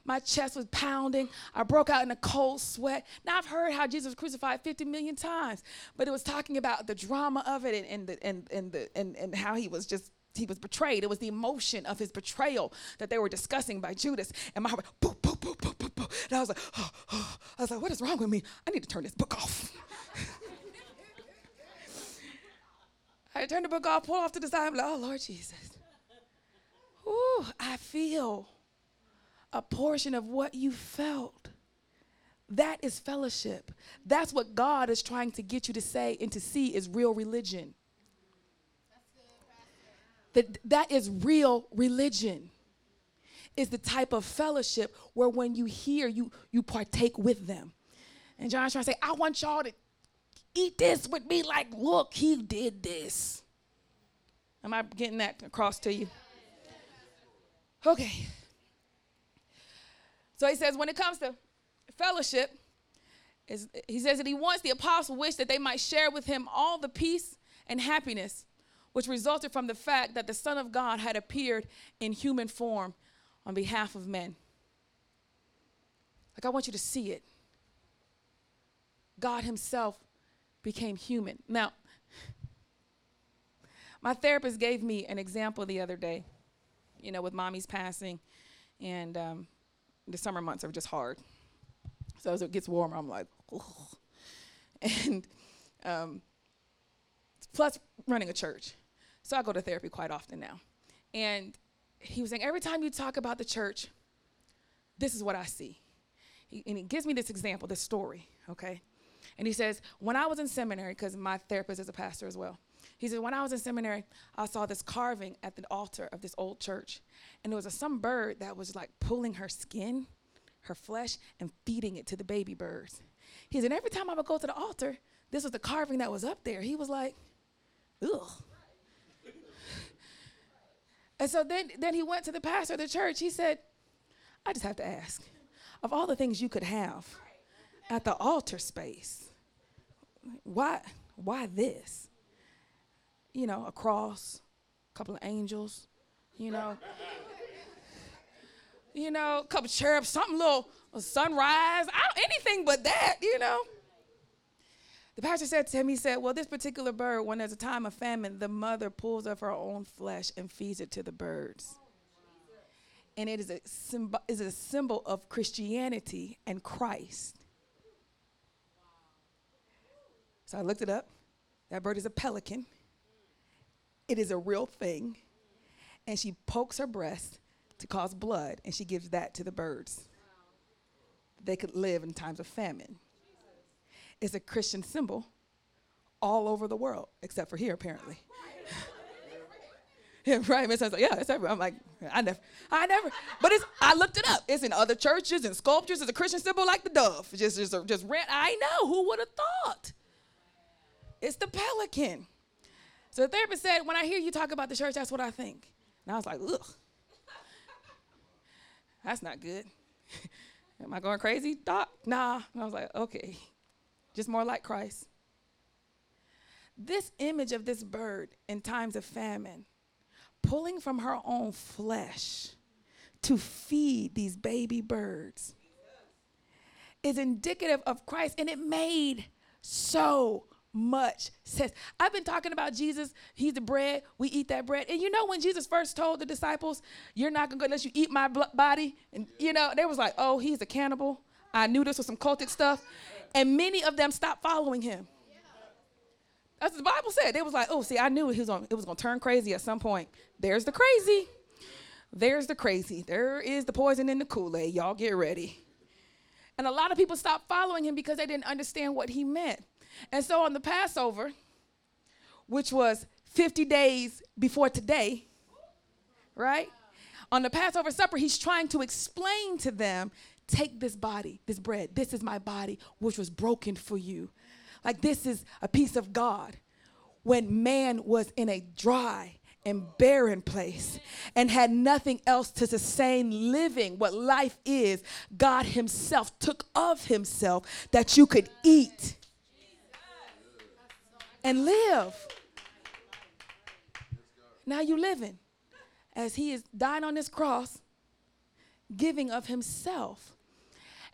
My chest was pounding. I broke out in a cold sweat. Now, I've heard how Jesus was crucified 50 million times, but it was talking about the drama of it and, and, the, and, and, the, and, and how he was just he was betrayed. It was the emotion of his betrayal that they were discussing by Judas. And my heart went, boop, boop, boop, boop, boop, And I was like, oh, oh. I was like, what is wrong with me? I need to turn this book off. I turned the book off, pulled off to the side. I'm like, oh, Lord Jesus. Ooh, I feel a portion of what you felt. That is fellowship. That's what God is trying to get you to say and to see is real religion. That, that is real religion. Is the type of fellowship where when you hear, you, you partake with them. And John's trying to say, I want y'all to eat this with me like, look, he did this. Am I getting that across to you? Okay. So he says, when it comes to fellowship, he says that he wants the apostle wish that they might share with him all the peace and happiness which resulted from the fact that the Son of God had appeared in human form on behalf of men. Like, I want you to see it. God Himself became human. Now, my therapist gave me an example the other day, you know, with mommy's passing, and um, the summer months are just hard. So as it gets warmer, I'm like, Ugh. and um, plus running a church. So I go to therapy quite often now. And he was saying, every time you talk about the church, this is what I see. He, and he gives me this example, this story, okay? And he says, when I was in seminary, because my therapist is a pastor as well, he said, when I was in seminary, I saw this carving at the altar of this old church. And there was a, some bird that was like pulling her skin, her flesh, and feeding it to the baby birds. He said, every time I would go to the altar, this was the carving that was up there. He was like, ugh. And so then, then he went to the pastor of the church. He said, I just have to ask of all the things you could have at the altar space, why, why this? You know, a cross, a couple of angels, you know, you know, a couple of cherubs, something little, a sunrise, anything but that, you know. The pastor said to him, he said, Well, this particular bird, when there's a time of famine, the mother pulls of her own flesh and feeds it to the birds. And it is a, is a symbol of Christianity and Christ. So I looked it up. That bird is a pelican. It is a real thing. And she pokes her breast to cause blood, and she gives that to the birds. They could live in times of famine It's a Christian symbol all over the world, except for here, apparently. yeah, right. Like, yeah, it's everywhere. I'm like, I never, I never. But it's, I looked it up. It's in other churches and sculptures. It's a Christian symbol like the dove. Just, just, just rent. I know. Who would have thought? It's the pelican. So the therapist said, when I hear you talk about the church, that's what I think. And I was like, ugh. That's not good. Am I going crazy, doc? Nah. And I was like, okay just more like Christ. This image of this bird in times of famine, pulling from her own flesh to feed these baby birds, is indicative of Christ, and it made so much says I've been talking about Jesus. He's the bread. We eat that bread. And you know when Jesus first told the disciples, "You're not gonna go unless you eat my body," and you know they was like, "Oh, he's a cannibal." I knew this was some cultic stuff. And many of them stopped following him. That's what the Bible said. They was like, oh, see, I knew he was on, it was going to turn crazy at some point. There's the crazy. There's the crazy. There is the poison in the Kool Aid. Y'all get ready. And a lot of people stopped following him because they didn't understand what he meant. And so on the Passover, which was 50 days before today, right? On the Passover supper, he's trying to explain to them take this body, this bread. This is my body, which was broken for you. Like, this is a piece of God. When man was in a dry and barren place and had nothing else to sustain living, what life is, God Himself took of Himself that you could eat and live. Now you living as He is dying on this cross, giving of Himself.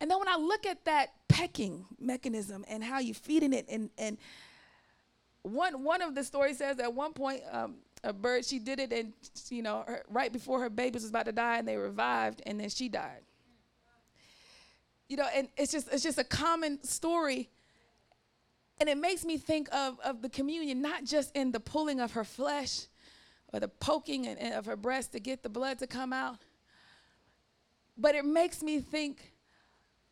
And then when I look at that pecking mechanism and how you're feeding it, and, and one, one of the stories says at one point, um, a bird, she did it, and you know, her, right before her babies was about to die, and they revived, and then she died. You know, and it's just it's just a common story, and it makes me think of of the communion, not just in the pulling of her flesh, or the poking and, of her breast to get the blood to come out, but it makes me think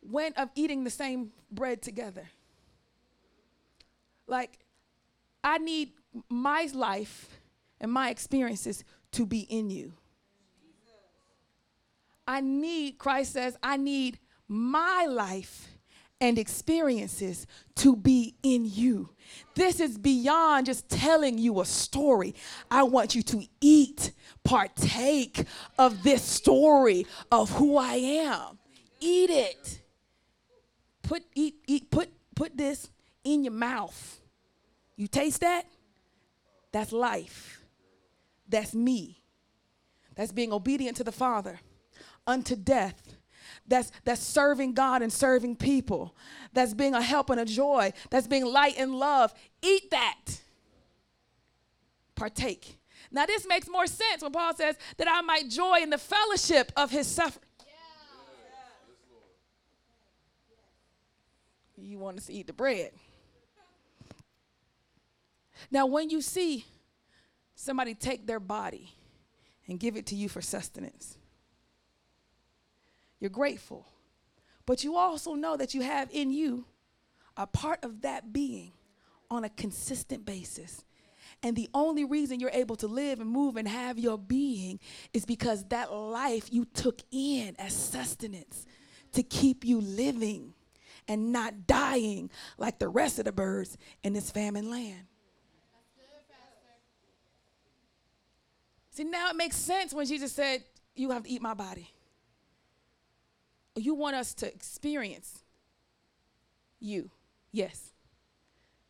when of eating the same bread together. Like, I need my life and my experiences to be in you. I need, Christ says, I need my life and experiences to be in you. This is beyond just telling you a story. I want you to eat, partake of this story of who I am. Eat it put eat eat put put this in your mouth. You taste that? That's life. That's me. That's being obedient to the Father unto death. That's that's serving God and serving people. That's being a help and a joy. That's being light and love. Eat that. Partake. Now this makes more sense when Paul says that I might joy in the fellowship of his suffering. you want us to eat the bread. Now, when you see somebody take their body and give it to you for sustenance, you're grateful. But you also know that you have in you a part of that being on a consistent basis. And the only reason you're able to live and move and have your being is because that life you took in as sustenance to keep you living and not dying like the rest of the birds in this famine land. See, now it makes sense when Jesus said, You have to eat my body. You want us to experience you, yes,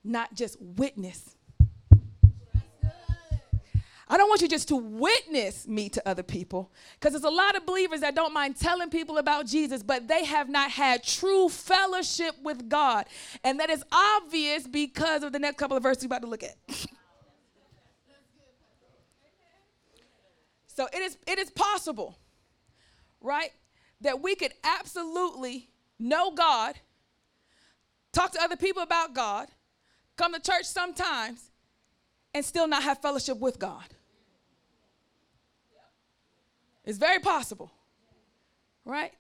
not just witness I don't want you just to witness me to other people because there's a lot of believers that don't mind telling people about Jesus, but they have not had true fellowship with God. And that is obvious because of the next couple of verses we're about to look at. so it is it is possible, right? That we could absolutely know God, talk to other people about God, come to church sometimes, and still not have fellowship with God. It's very possible, right?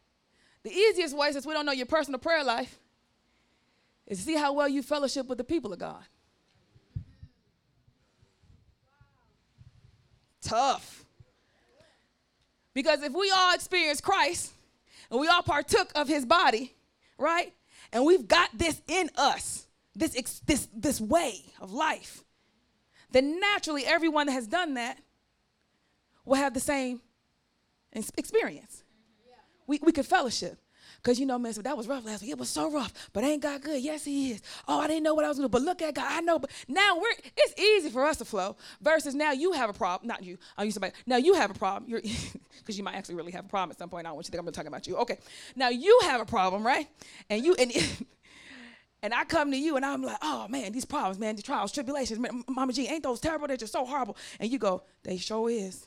The easiest way, since we don't know your personal prayer life, is to see how well you fellowship with the people of God. Tough. Because if we all experience Christ and we all partook of his body, right? And we've got this in us, this, this, this way of life, then naturally everyone that has done that will have the same experience. We, we could fellowship. Because you know, man, so that was rough last week. It was so rough, but ain't God good? Yes, He is. Oh, I didn't know what I was gonna do, but look at God. I know, but now we're it's easy for us to flow. Versus now you have a problem. Not you. I'll use somebody. Now you have a problem. You're because you might actually really have a problem at some point. I don't want you to think I'm gonna talk about you. Okay. Now you have a problem, right? And you and and I come to you and I'm like, oh man, these problems, man, these trials, tribulations, man, Mama G, ain't those terrible? They're just so horrible. And you go, they sure is.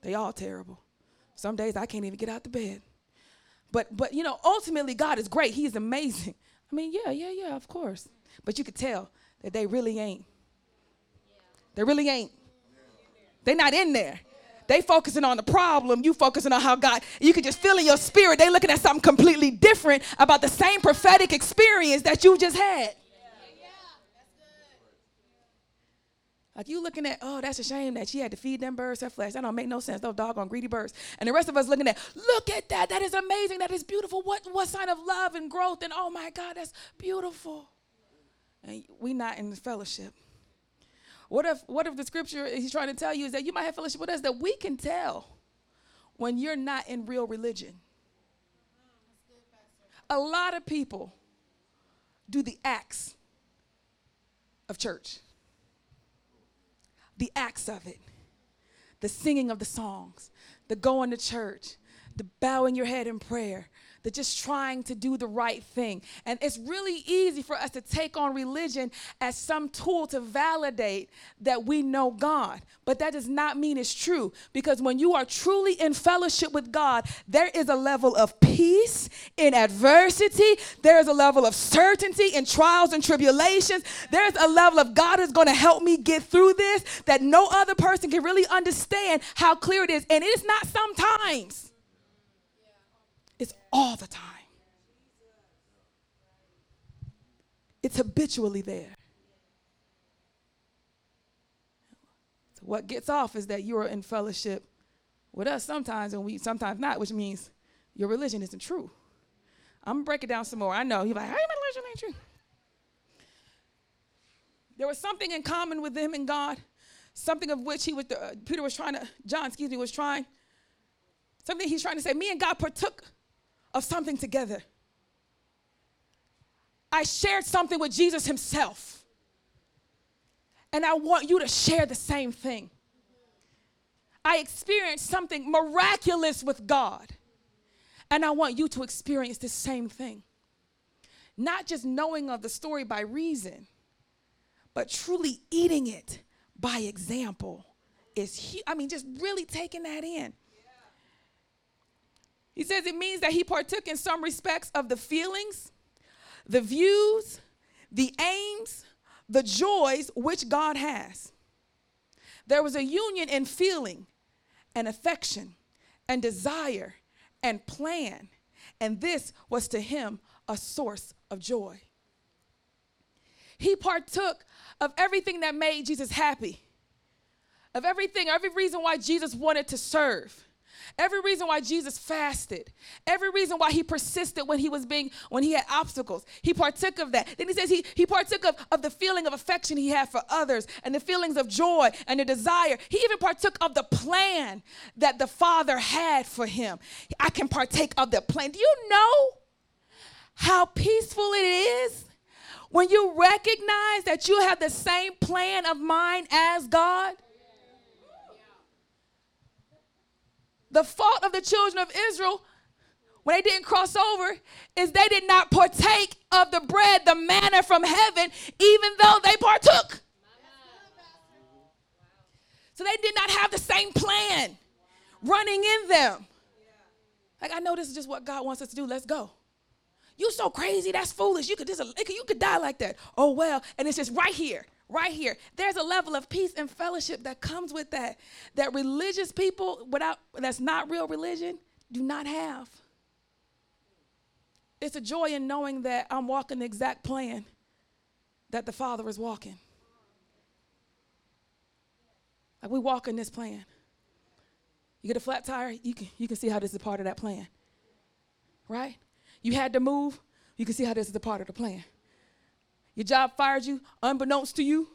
They all terrible. Some days I can't even get out the bed But but you know, ultimately God is great. He is amazing. I mean, yeah, yeah, yeah, of course. But you could tell that they really ain't. They really ain't. They're not in there. They focusing on the problem, you focusing on how God, you can just feel in your spirit, they looking at something completely different about the same prophetic experience that you just had. Like you looking at, oh, that's a shame that she had to feed them birds her flesh. That don't make no sense. Those doggone greedy birds. And the rest of us looking at, look at that. That is amazing. That is beautiful. What what sign of love and growth? And oh my God, that's beautiful. And we not in fellowship. What if what if the scripture he's trying to tell you is that you might have fellowship with us that we can tell when you're not in real religion. A lot of people do the acts of church the acts of it the singing of the songs, the going to church, the bowing your head in prayer, the just trying to do the right thing. And it's really easy for us to take on religion as some tool to validate that we know God. But that does not mean it's true because when you are truly in fellowship with God, there is a level of peace in adversity, there's a level of certainty in trials and tribulations, there's a level of God is going to help me get through this that no other person can really understand how clear it is. And it is not sometimes. All the time. It's habitually there. So what gets off is that you are in fellowship with us sometimes and we sometimes not, which means your religion isn't true. I'm gonna break it down some more. I know. You're like, how my religion ain't true? There was something in common with them and God, something of which he was, uh, Peter was trying to, John, excuse me, was trying, something he's trying to say. Me and God partook of something together. I shared something with Jesus himself. And I want you to share the same thing. I experienced something miraculous with God. And I want you to experience the same thing. Not just knowing of the story by reason, but truly eating it by example is I mean just really taking that in. He says it means that he partook in some respects of the feelings, the views, the aims, the joys which God has. There was a union in feeling and affection and desire and plan, and this was to him a source of joy. He partook of everything that made Jesus happy, of everything, every reason why Jesus wanted to serve Every reason why Jesus fasted, every reason why he persisted when he was being, when he had obstacles, he partook of that. Then he says he, he partook of, of the feeling of affection he had for others and the feelings of joy and the desire. He even partook of the plan that the Father had for him. I can partake of the plan. Do you know how peaceful it is? When you recognize that you have the same plan of mind as God, the fault of the children of Israel when they didn't cross over is they did not partake of the bread, the manna from heaven, even though they partook. So they did not have the same plan running in them. Like, I know this is just what God wants us to do. Let's go. You so crazy. That's foolish. You could just you could die like that. Oh well. And it's just right here right here. There's a level of peace and fellowship that comes with that that religious people without that's not real religion do not have. It's a joy in knowing that I'm walking the exact plan that the Father is walking. Like we walk in this plan. You get a flat tire, you can, you can see how this is a part of that plan. Right? You had to move, you can see how this is a part of the plan. Your job fired you unbeknownst to you.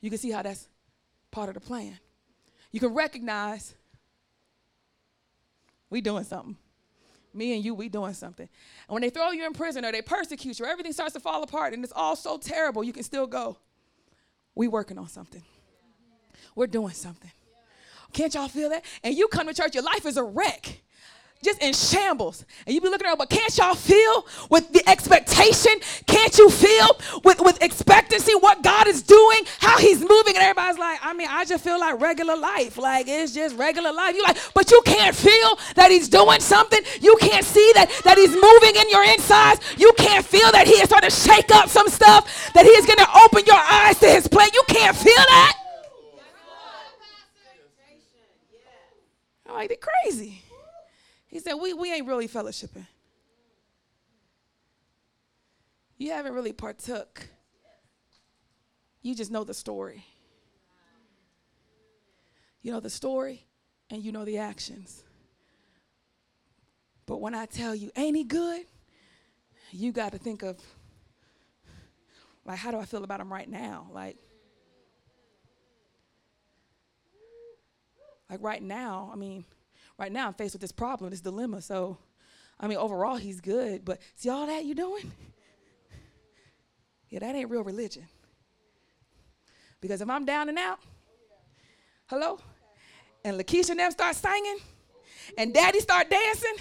You can see how that's part of the plan. You can recognize we doing something. Me and you, we doing something. And when they throw you in prison or they persecute you, everything starts to fall apart and it's all so terrible, you can still go. We working on something. We're doing something. Can't y'all feel that? And you come to church, your life is a wreck. Just in shambles. And you be looking around, but can't y'all feel with the expectation? Can't you feel with, with expectancy what God is doing, how he's moving? And everybody's like, I mean, I just feel like regular life. Like it's just regular life. You like, but you can't feel that he's doing something. You can't see that, that he's moving in your insides. You can't feel that he is starting to shake up some stuff, that he is going to open your eyes to his plan. You can't feel that. I'm like, they're crazy. He said, we, we ain't really fellowshipping. You haven't really partook. You just know the story. You know the story and you know the actions. But when I tell you, ain't he good? You got to think of, like, how do I feel about him right now? Like, like right now, I mean, right now I'm faced with this problem, this dilemma. So, I mean, overall, he's good. But see all that you doing? Yeah, that ain't real religion. Because if I'm down and out, hello, and Lakeisha and them start singing, and Daddy start dancing,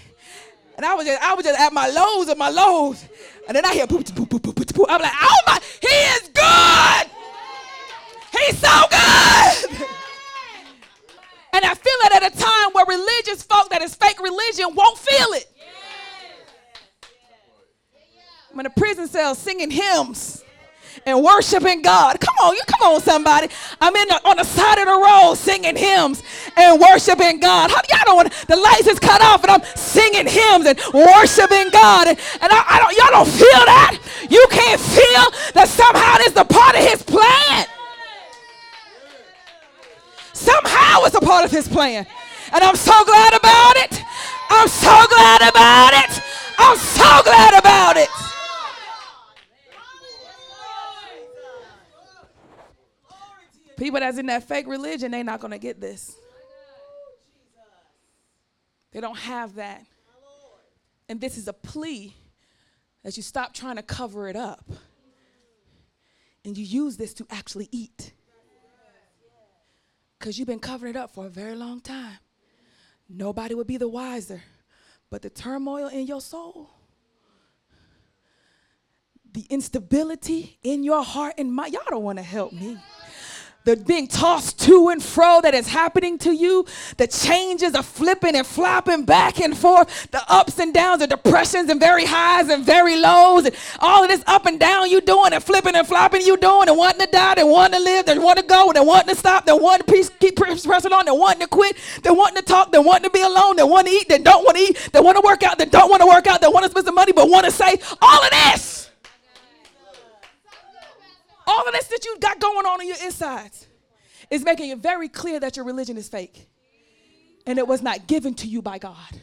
and I was just, I was just at my lows of my lows, and then I hear boop, boop, boop, boop, boop. I'm like, oh my, he is good. He's so good. And I feel it at a time where religious folk that is fake religion won't feel it. I'm in a prison cell singing hymns and worshiping God. Come on, you come on, somebody. I'm in the, on the side of the road singing hymns and worshiping God. How y'all don't want the lights is cut off and I'm singing hymns and worshiping God. And, and I, I don't y'all don't feel that? You can't feel that somehow this is a part of his plan. Somehow it's a part of his plan. And I'm so glad about it. I'm so glad about it. I'm so glad about it. People that's in that fake religion, they're not going to get this. They don't have that. And this is a plea that you stop trying to cover it up and you use this to actually eat because you've been covering it up for a very long time. Nobody would be the wiser. But the turmoil in your soul, the instability in your heart and mind, y'all don't want to help me the being tossed to and fro that is happening to you, the changes of flipping and flopping back and forth, the ups and downs, the depressions and very highs and very lows, and all of this up and down you doing and flipping and flopping you doing and wanting to die, and wanting to live, they want to go, and wanting to stop, they wanting to keep pressing on, they wanting to quit, they wanting to talk, they wanting to be alone, they want to eat, they don't want to eat, they want to work out, they don't want to work out, they want to spend some money but want to say all of this. All of this that you got going on in your insides is making it very clear that your religion is fake and it was not given to you by God.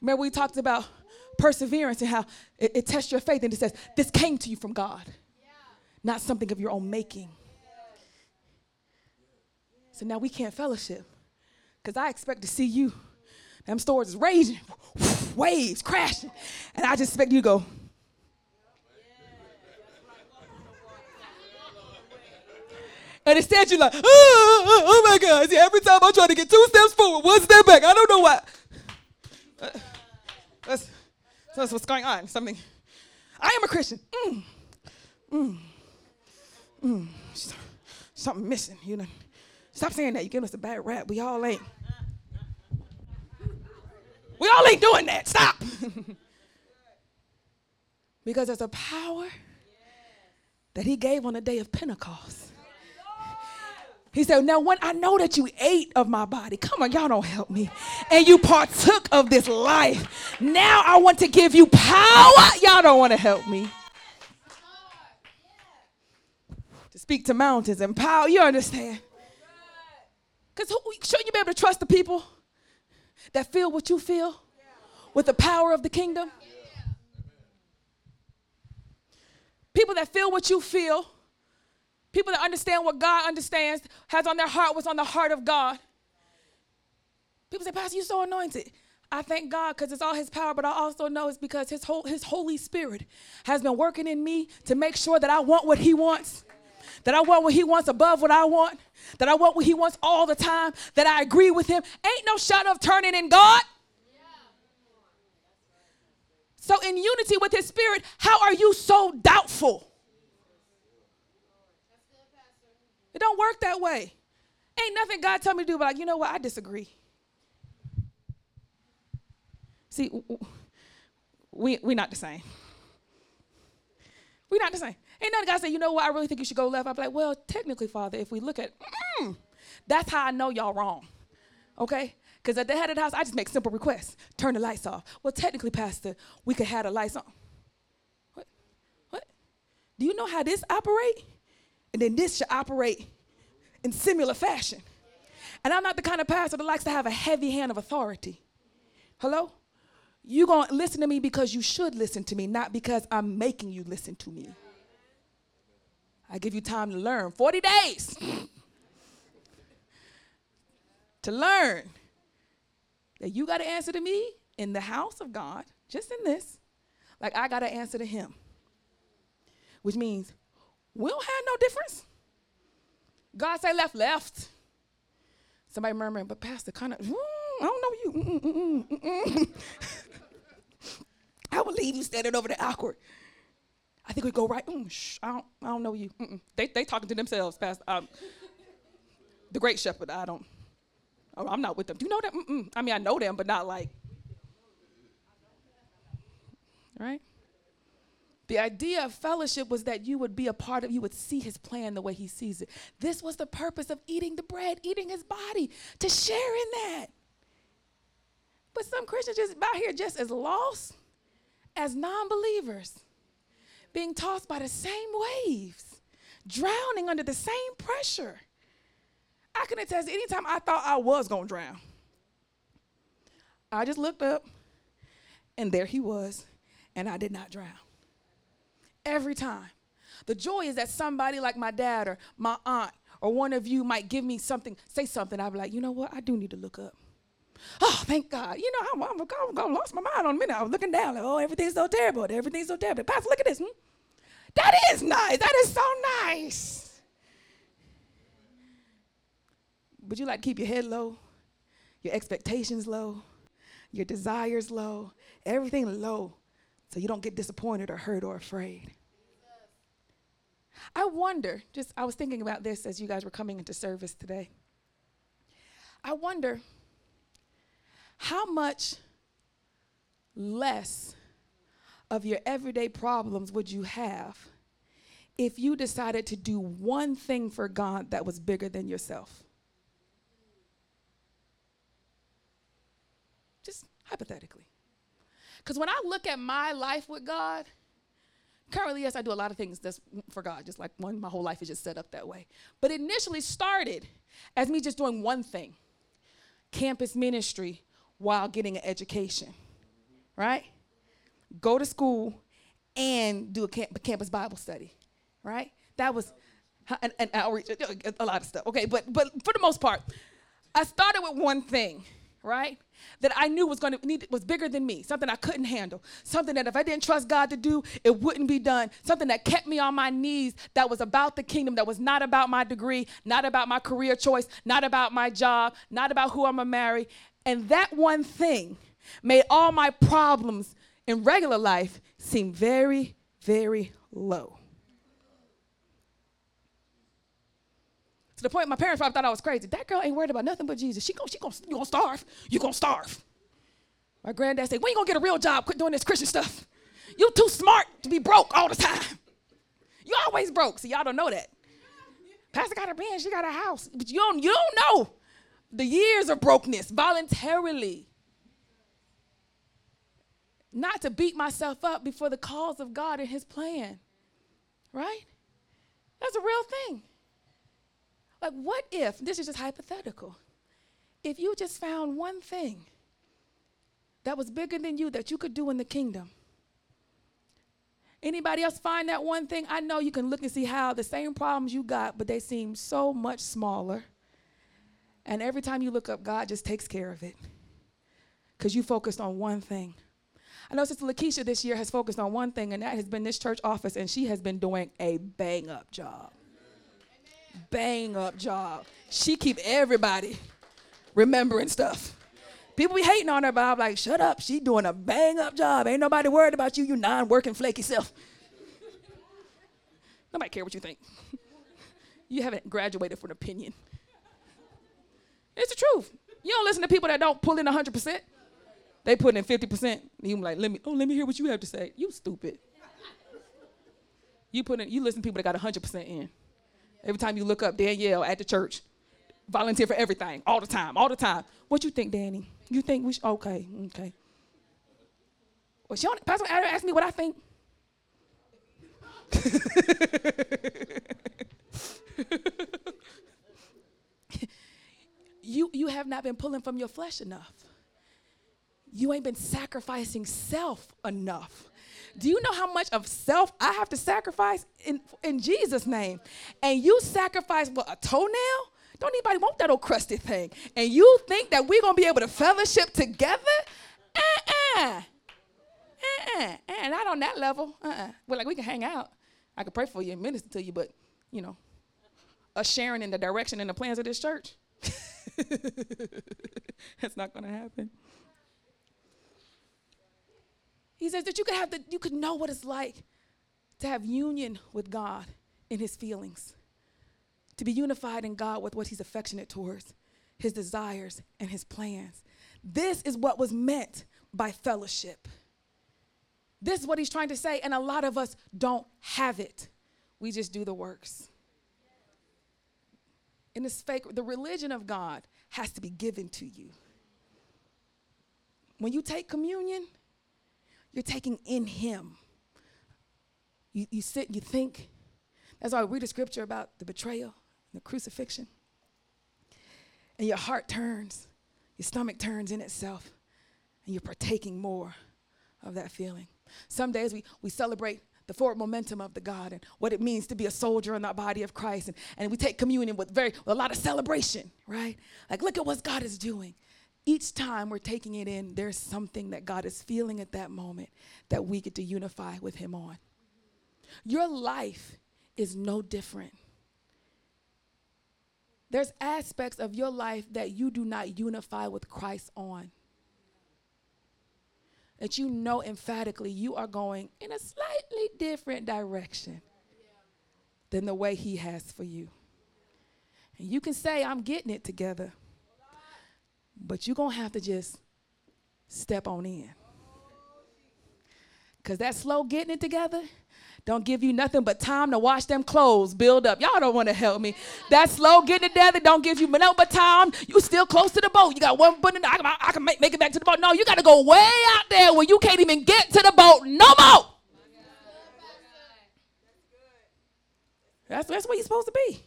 Remember, we talked about perseverance and how it, it tests your faith and it says, This came to you from God, not something of your own making. So now we can't fellowship because I expect to see you. Them stores is raging, waves crashing, and I just expect you to go. And instead, you're like, oh, oh, oh my God. See, every time I try to get two steps forward, one step back. I don't know why. Uh, that's, that's what's going on. Something. I am a Christian. Mm. Mm. Mm. Something missing. You know. Stop saying that. You're giving us a bad rap. We all ain't. We all ain't doing that. Stop. because there's a power that he gave on the day of Pentecost he said, Now, when I know that you ate of my body, come on, y'all don't help me, and you partook of this life, now I want to give you power. Y'all don't want to help me. To speak to mountains and power, you understand? Because shouldn't you be able to trust the people that feel what you feel with the power of the kingdom? People that feel what you feel People that understand what God understands, has on their heart what's on the heart of God. People say, Pastor, you're so anointed. I thank God because it's all His power, but I also know it's because His, whole, His Holy Spirit has been working in me to make sure that I want what He wants, that I want what he wants above what I want, that I want what he wants all the time, that I agree with him. Ain't no shot of turning in God. So, in unity with his spirit, how are you so doubtful? It don't work that way. Ain't nothing God told me to do, but like, you know what? I disagree. See, we we not the same. We not the same. Ain't none God say, you know what? I really think you should go left. I'm like, well, technically, Father, if we look at, mm, that's how I know y'all wrong. Okay? Because at the head of the house, I just make simple requests. Turn the lights off. Well, technically, Pastor, we could have the lights on. What? What? Do you know how this operate? And then this should operate in similar fashion. And I'm not the kind of pastor that likes to have a heavy hand of authority. Hello? You're going to listen to me because you should listen to me, not because I'm making you listen to me. I give you time to learn 40 days to learn that you got to answer to me in the house of God, just in this, like I got to answer to him. Which means we don't have no difference. God say left, left. Somebody murmuring, but Pastor, kind of, mm, I don't know you. Mm, mm, I will leave you standing over there awkward. I think we go right. Mm, shh, I don't, I don't know you. Mm-mm. They, they talking to themselves, Pastor. Um, the great shepherd, I don't. Oh, I'm not with them. Do you know them? Mm-mm. I mean, I know them, but not like. Right? The idea of fellowship was that you would be a part of, you would see his plan the way he sees it. This was the purpose of eating the bread, eating his body, to share in that. But some Christians just out here just as lost as non believers, being tossed by the same waves, drowning under the same pressure. I can attest, anytime I thought I was going to drown, I just looked up and there he was, and I did not drown. Every time. The joy is that somebody like my dad or my aunt or one of you might give me something, say something. I'll be like, you know what? I do need to look up. Oh, thank God. You know, I'm, I'm, I'm, I'm lost my mind on a minute. I was looking down, like, oh, everything's so terrible. Everything's so terrible. Pastor, look at this. Hmm? That is nice. That is so nice. Would you like to keep your head low, your expectations low, your desires low, everything low, so you don't get disappointed or hurt or afraid. I wonder, just I was thinking about this as you guys were coming into service today. I wonder how much less of your everyday problems would you have if you decided to do one thing for God that was bigger than yourself? Just hypothetically. Because when I look at my life with God, currently, yes, I do a lot of things that's for God, just like one, my whole life is just set up that way. But initially started as me just doing one thing campus ministry while getting an education, right? Go to school and do a camp- campus Bible study, right? That was an, an outreach, a lot of stuff. Okay, but but for the most part, I started with one thing, right? That I knew was going to need was bigger than me, something I couldn't handle, something that if I didn't trust God to do, it wouldn't be done, something that kept me on my knees, that was about the kingdom, that was not about my degree, not about my career choice, not about my job, not about who I'm gonna marry, and that one thing made all my problems in regular life seem very, very low. To the point my parents probably thought I was crazy. That girl ain't worried about nothing but Jesus. She gon' she gon' you gonna starve. You gonna starve. My granddad said, "When you gonna get a real job? Quit doing this Christian stuff. You too smart to be broke all the time. You always broke. See, y'all don't know that. Pastor got a band. She got a house, but you don't you don't know the years of brokenness voluntarily. Not to beat myself up before the cause of God and His plan. Right? That's a real thing. Like, what if, this is just hypothetical, if you just found one thing that was bigger than you that you could do in the kingdom? Anybody else find that one thing? I know you can look and see how the same problems you got, but they seem so much smaller and every time you look up, God just takes care of it because you focused on one thing. I know Sister Lakeisha this year has focused on one thing, and that has been this church office, and she has been doing a bang up job. Bang up job. She keep everybody remembering stuff. People be hating on her, but I'm like, shut up. She doing a bang up job. Ain't nobody worried about you, you non-working flaky self. nobody care what you think. you haven't graduated from an opinion. It's the truth. You don't listen to people that don't pull in 100%. They put in 50%. You like, let me, oh, let me hear what you have to say. You stupid. You put in, you listen to people that got 100% in. Every time you look up Danielle at the church, volunteer for everything, all the time, all the time. What you think, Danny? You think we should, okay, okay. Well, she Pastor Adam asked me what I think. you, you have not been pulling from your flesh enough. You ain't been sacrificing self enough. Do you know how much of self I have to sacrifice in, in Jesus' name? And you sacrifice what a toenail? Don't anybody want that old crusty thing? And you think that we're gonna be able to fellowship together? Uh-uh. Uh-uh. Uh, not on that level. Uh-uh. Well, like we can hang out. I can pray for you and minister to you, but you know, us sharing in the direction and the plans of this church. That's not gonna happen. He says that you could have the, you could know what it's like to have union with God in his feelings, to be unified in God with what he's affectionate towards, his desires and his plans. This is what was meant by fellowship. This is what he's trying to say, and a lot of us don't have it. We just do the works. In this fake, the religion of God has to be given to you. When you take communion, you're taking in Him. You, you sit, and you think. That's why I read a scripture about the betrayal, the crucifixion. And your heart turns, your stomach turns in itself, and you're partaking more of that feeling. Some days we, we celebrate the forward momentum of the God and what it means to be a soldier in the body of Christ. And, and we take communion with very with a lot of celebration, right? Like, look at what God is doing each time we're taking it in, there's something that God is feeling at that moment that we get to unify with Him on. Your life is no different. There's aspects of your life that you do not unify with Christ on. That you know emphatically you are going in a slightly different direction than the way He has for you. And you can say, I'm getting it together. But you're going to have to just step on in. Because that slow getting it together don't give you nothing but time to wash them clothes build up. Y'all don't want to help me. That slow getting it together don't give you no but time. You still close to the boat. You got one foot in the, I can, I can make, make it back to the boat. No, you got to go way out there where you can't even get to the boat no more. That's, that's where you're supposed to be.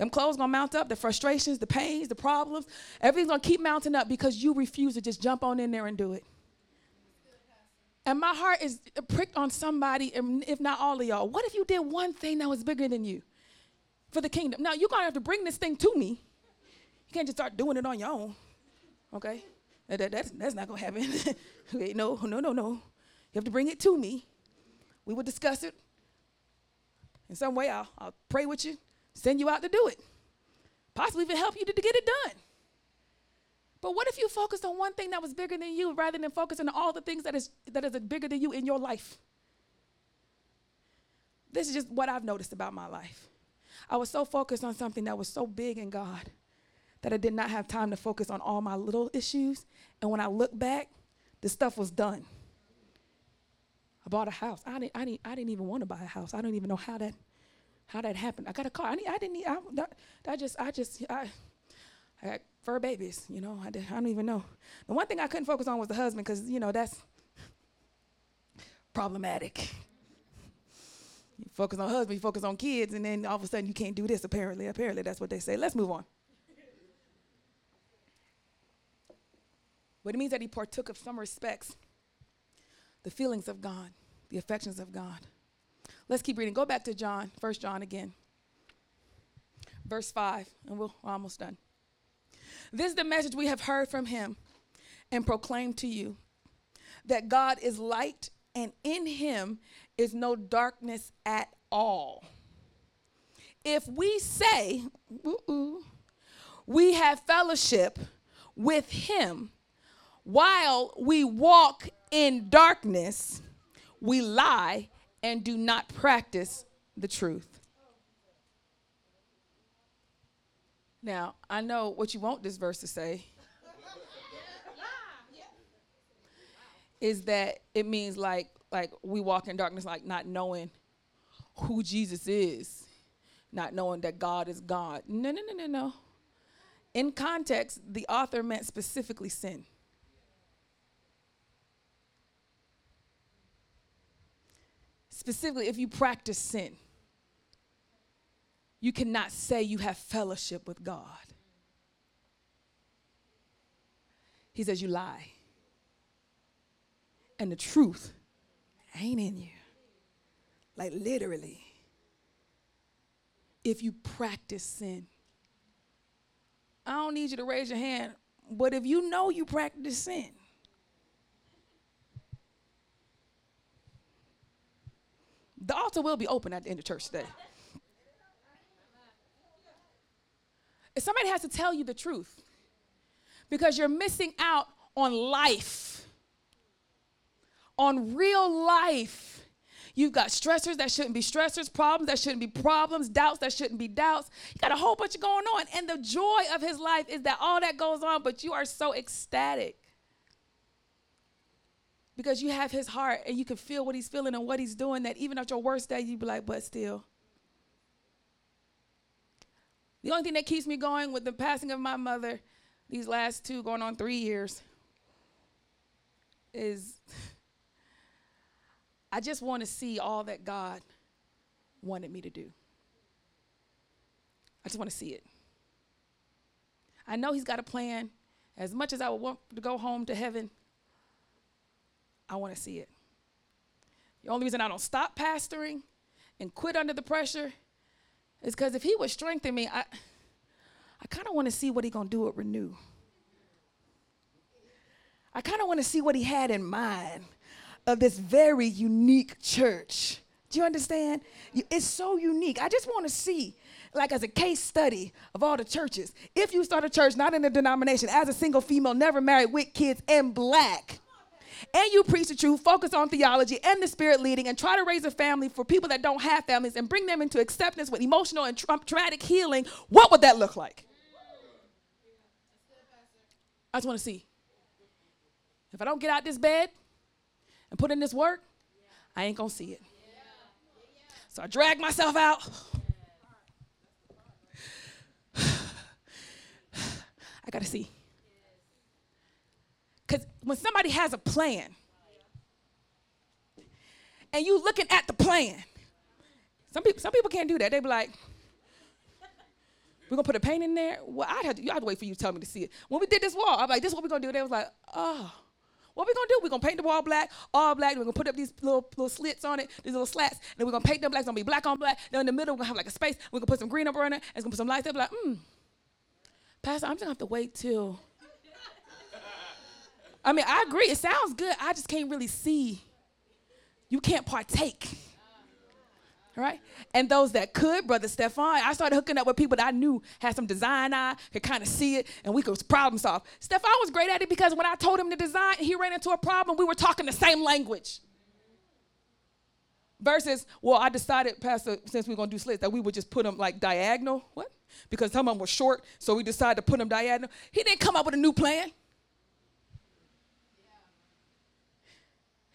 Them clothes gonna mount up, the frustrations, the pains, the problems. Everything's gonna keep mounting up because you refuse to just jump on in there and do it. And my heart is pricked on somebody, if not all of y'all. What if you did one thing that was bigger than you for the kingdom? Now you're gonna have to bring this thing to me. You can't just start doing it on your own. Okay? That, that, that's, that's not gonna happen. okay, no, no, no, no. You have to bring it to me. We will discuss it. In some way, I'll, I'll pray with you send you out to do it, possibly even help you to, to get it done. But what if you focused on one thing that was bigger than you rather than focusing on all the things that is, that is bigger than you in your life? This is just what I've noticed about my life. I was so focused on something that was so big in God that I did not have time to focus on all my little issues. And when I look back, the stuff was done. I bought a house. I didn't, I didn't, I didn't even want to buy a house. I don't even know how that how that happened. I got a car. I, need, I didn't need, I, that, that just, I just, I, I had fur babies, you know. I, did, I don't even know. The one thing I couldn't focus on was the husband because, you know, that's problematic. You focus on husband, you focus on kids, and then all of a sudden you can't do this, apparently. Apparently, that's what they say. Let's move on. But it means that he partook of some respects, the feelings of God, the affections of God. Let's keep reading. Go back to John, First John again. Verse 5, and we're almost done. This is the message we have heard from him and proclaimed to you that God is light and in him is no darkness at all. if we say we have fellowship with him while we walk in darkness, we lie and do not practice the truth. Now, I know what you want this verse to say is that it means like like we walk in darkness like not knowing who Jesus is, not knowing that God is God. No, no, no, no, no. In context, the author meant specifically sin. Specifically, if you practice sin, you cannot say you have fellowship with God. He says you lie. And the truth ain't in you. Like literally. If you practice sin. I don't need you to raise your hand, but if you know you practice sin, the altar will be open at the end of church today. If somebody has to tell you the truth, because you're missing out on life, on real life. You've got stressors that shouldn't be stressors, problems that shouldn't be problems, doubts that shouldn't be doubts. You got a whole bunch of going on. And the joy of his life is that all that goes on, but you are so ecstatic because you have his heart and you can feel what he's feeling and what he's doing that even at your worst day, you'd be like, but still. The only thing that keeps me going with the passing of my mother, these last two going on three years, is I just want to see all that God wanted me to do. I just want to see it. I know He's got a plan. As much as I would want to go home to heaven, I want to see it. The only reason I don't stop pastoring and quit under the pressure is because if He would strengthen me, I, I kind of want to see what He's going to do at Renew. I kind of want to see what He had in mind of this very unique church. Do you understand? It's so unique. I just want to see, like, as a case study of all the churches. If you start a church not in a denomination, as a single female, never married, with kids, and black, and you preach the truth, focus on theology and the spirit leading, and try to raise a family for people that don't have families and bring them into acceptance with emotional and tra- traumatic healing, what would that look like? I just want to see. If I don't get out this bed and put in this work, I ain't gonna see it. So I drag myself out. I gotta see. Because when somebody has a plan and you looking at the plan, some people, some people can't do that. They be like, we're gonna put a paint in there. Well, I'd have to, I'd wait for you to tell me to see it. When we did this wall, I'm like, this is what we're gonna do. They was like, oh. What we gonna do? We're gonna paint the wall black, all black. We're gonna put up these little little slits on it, these little slats, and then we're gonna paint them black. It's gonna be black on black. Then in the middle, we're gonna have like a space. We're gonna put some green up on it, and it's gonna put some lights up. Like, hmm, Pastor, I'm just gonna have to wait till. I mean, I agree. It sounds good. I just can't really see. You can't partake. Right? And those that could, Brother Stefan, I started hooking up with people that I knew had some design eye, could kind of see it, and we could problem solve. Stefan was great at it because when I told him to design, he ran into a problem. We were talking the same language. Versus, well, I decided, Pastor, since we are gonna do slits, that we would just put them like diagonal. What? Because some of them were short, so we decided to put them diagonal. He didn't come up with a new plan.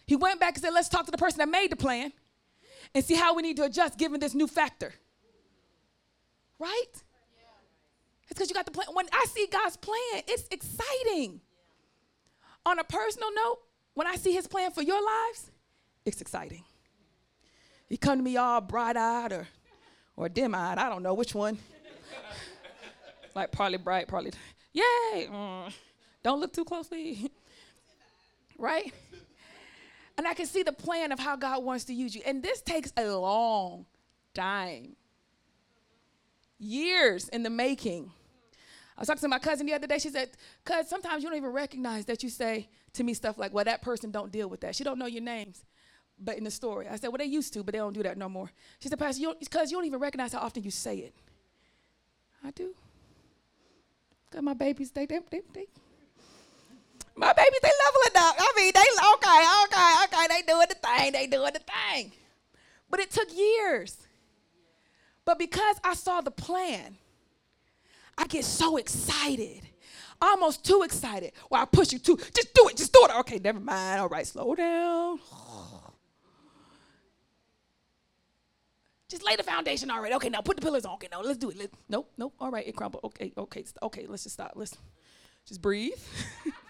He went back and said, let's talk to the person that made the plan and see how we need to adjust given this new factor. Right? It's because you got the plan. When I see God's plan, it's exciting. On a personal note, when I see his plan for your lives, it's exciting. He come to me all bright-eyed or, or dim-eyed. I don't know which one. like partly bright, partly, yay. Mm, don't look too closely. right? And I can see the plan of how God wants to use you. And this takes a long time. Years in the making. I was talking to my cousin the other day. She said, "Cuz sometimes you don't even recognize that you say to me stuff like, "Well, that person don't deal with that. She don't know your names." but in the story. I said, well, they used to, but they don't do that no more. She said, Pastor, you, you don't even recognize how often you say it. I do. Because my babies, they, they, they, they, my babies, they leveling up. I mean, they, okay, okay, okay, they doing the thing, they doing the thing. But it took years. But because I saw the plan, I get so excited. Almost too excited. Well, I push you to just do it, just do it. Okay, never mind. All right, slow down. Just lay the foundation already. Okay, now put the pillars on. Okay, now let's do it. Let's, nope, nope. All right, it crumbled. Okay, okay, okay. Let's just stop. Let's just breathe.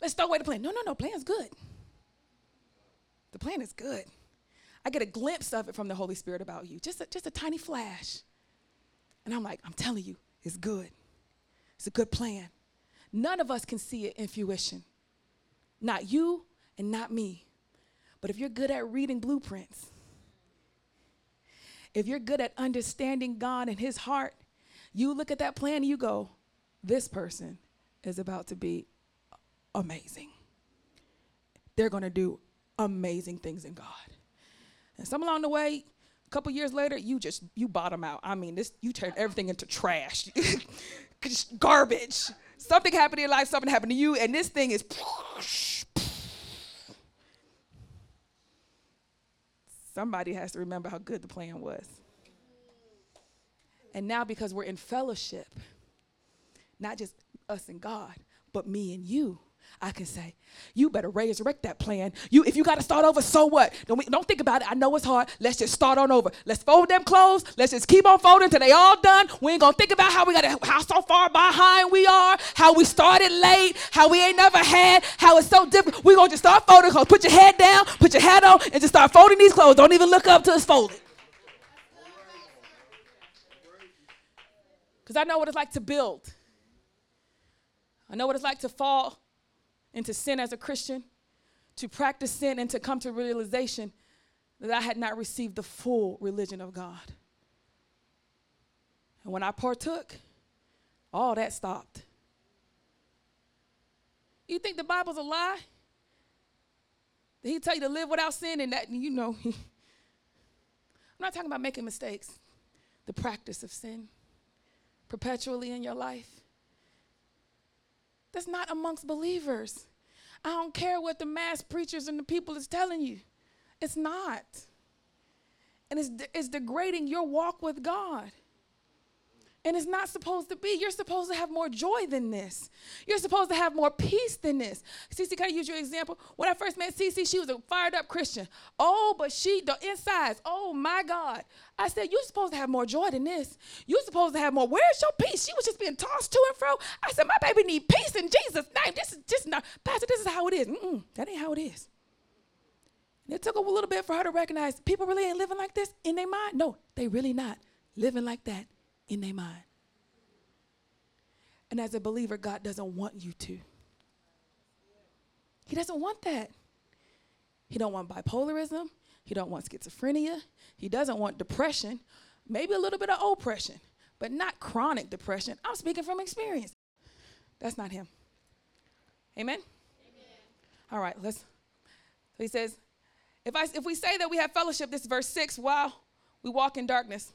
let's throw away the plan. No, no, no. Plan's good. The plan is good. I get a glimpse of it from the Holy Spirit about you, just a, just a tiny flash. And I'm like, I'm telling you, it's good. It's a good plan. None of us can see it in fruition. Not you and not me. But if you're good at reading blueprints, if you're good at understanding God and His heart, you look at that plan and you go, this person is about to be amazing. They're going to do amazing things in God. And some along the way, a couple years later, you just you bottom out. I mean, this you turn everything into trash, garbage. Something happened in your life, something happened to you, and this thing is. Somebody has to remember how good the plan was. And now, because we're in fellowship, not just us and God, but me and you, I can say, you better resurrect that plan. You, if you got to start over, so what? Don't, don't think about it. I know it's hard. Let's just start on over. Let's fold them clothes. Let's just keep on folding until they all done. We ain't gonna think about how we got how so far behind we are, how we started late, how we ain't never had, how it's so different. We gonna just start folding clothes. Put your head down, put your hat on, and just start folding these clothes. Don't even look up till it's folded. Because I know what it's like to build. I know what it's like to fall into sin as a Christian, to practice sin, and to come to realization that I had not received the full religion of God. And when I partook, all that stopped. You think the Bible's a lie? Did he tell you to live without sin and that, you know, I'm not talking about making mistakes. The practice of sin perpetually in your life. That's not amongst believers. I don't care what the mass preachers and the people is telling you. It's not. And it's, de- it's degrading your walk with God. And it's not supposed to be. You're supposed to have more joy than this. You're supposed to have more peace than this. Cece, can I use your example? When I first met Cece, she was a fired up Christian. Oh, but she, the insides, oh my God. I said, You're supposed to have more joy than this. You're supposed to have more. Where's your peace? She was just being tossed to and fro. I said, My baby need peace in Jesus' name. This is just not, Pastor, this is how it is. Mm-mm, that ain't how it is. And it took a little bit for her to recognize people really ain't living like this in their mind. No, they really not living like that in their mind. And as a believer, God doesn't want you to. He doesn't want that. He don't want bipolarism. He don't want schizophrenia. He doesn't want depression. Maybe a little bit of oppression, but not chronic depression. I'm speaking from experience. That's not him. Amen? Amen. All right, let's. So he says, if, I, if we say that we have fellowship, this verse 6, while we walk in darkness,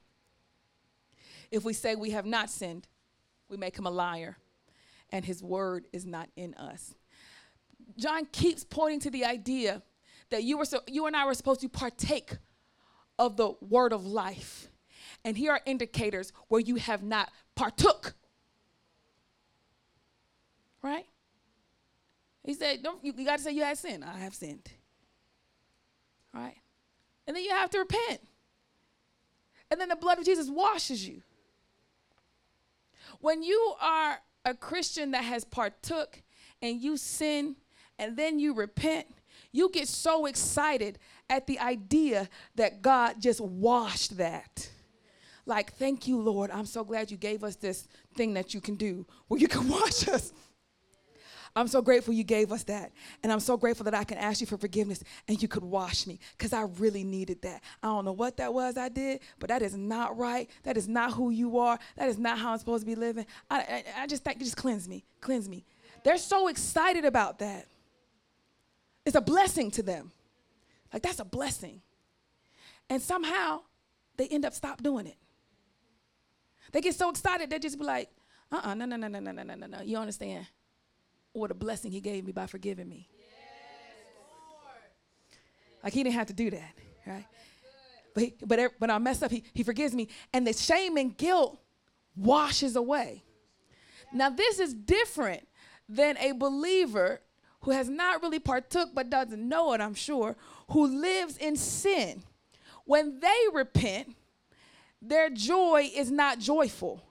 If we say we have not sinned, we make him a liar, and his word is not in us. John keeps pointing to the idea that you, were so, you and I were supposed to partake of the word of life. And here are indicators where you have not partook. Right? He said, Don't, you, you got to say you had sinned. I have sinned. Right? And then you have to repent. And then the blood of Jesus washes you. When you are a Christian that has partook and you sin and then you repent, you get so excited at the idea that God just washed that. Like, thank you, Lord. I'm so glad you gave us this thing that you can do where you can wash us. I'm so grateful you gave us that. And I'm so grateful that I can ask you for forgiveness and you could wash me because I really needed that. I don't know what that was I did, but that is not right. That is not who you are. That is not how I'm supposed to be living. I, I, I just think, just cleanse me, cleanse me. They're so excited about that. It's a blessing to them. Like, that's a blessing. And somehow they end up stop doing it. They get so excited, they just be like, uh uh-uh, uh, no, no, no, no, no, no, no, no. You understand? What a blessing he gave me by forgiving me. like he didn't have to do that, right? But he, but when I mess up, he, he forgives me, and the shame and guilt washes away. Now this is different than a believer who has not really partook but doesn't know it. I'm sure who lives in sin. When they repent, their joy is not joyful.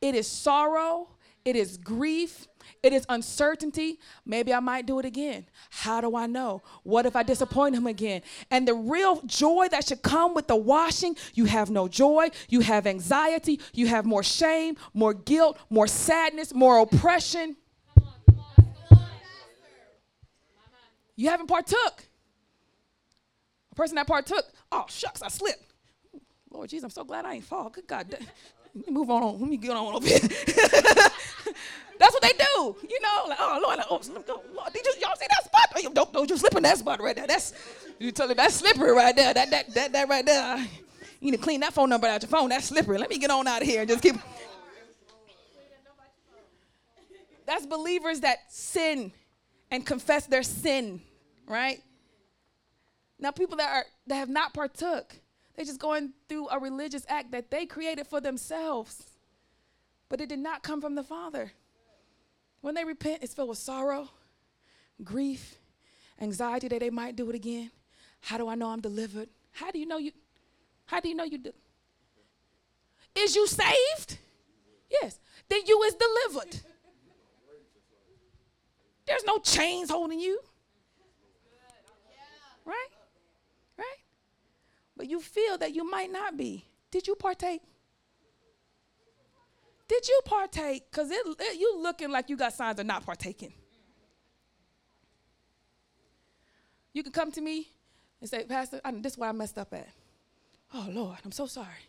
It is sorrow. It is grief. It is uncertainty. Maybe I might do it again. How do I know? What if I disappoint him again? And the real joy that should come with the washing, you have no joy, you have anxiety, you have more shame, more guilt, more sadness, more oppression. You haven't partook. A person that partook, oh shucks, I slipped. Lord Jesus, I'm so glad I ain't fall. Good God. Let me move on. Let me get on over here. That's what they do. You know, like, oh Lord, like, oh, Lord, did you, y'all see that spot? Oh, don't, don't you slip in that spot right there. That's you tell me that's slippery right there. That that that that right there. You need to clean that phone number out your phone. That's slippery. Let me get on out of here and just keep. That's believers that sin and confess their sin, right? Now, people that are that have not partook, they're just going through a religious act that they created for themselves, but it did not come from the Father. When they repent, it's filled with sorrow, grief, anxiety that they might do it again. How do I know I'm delivered? How do you know you? How do you know you do? Is you saved? Yes. Then you is delivered. There's no chains holding you. Right? Right? But you feel that you might not be. Did you partake? Did you partake? Because it, it, you looking like you got signs of not partaking. You can come to me and say, Pastor, I, this is where I messed up at. Oh, Lord, I'm so sorry.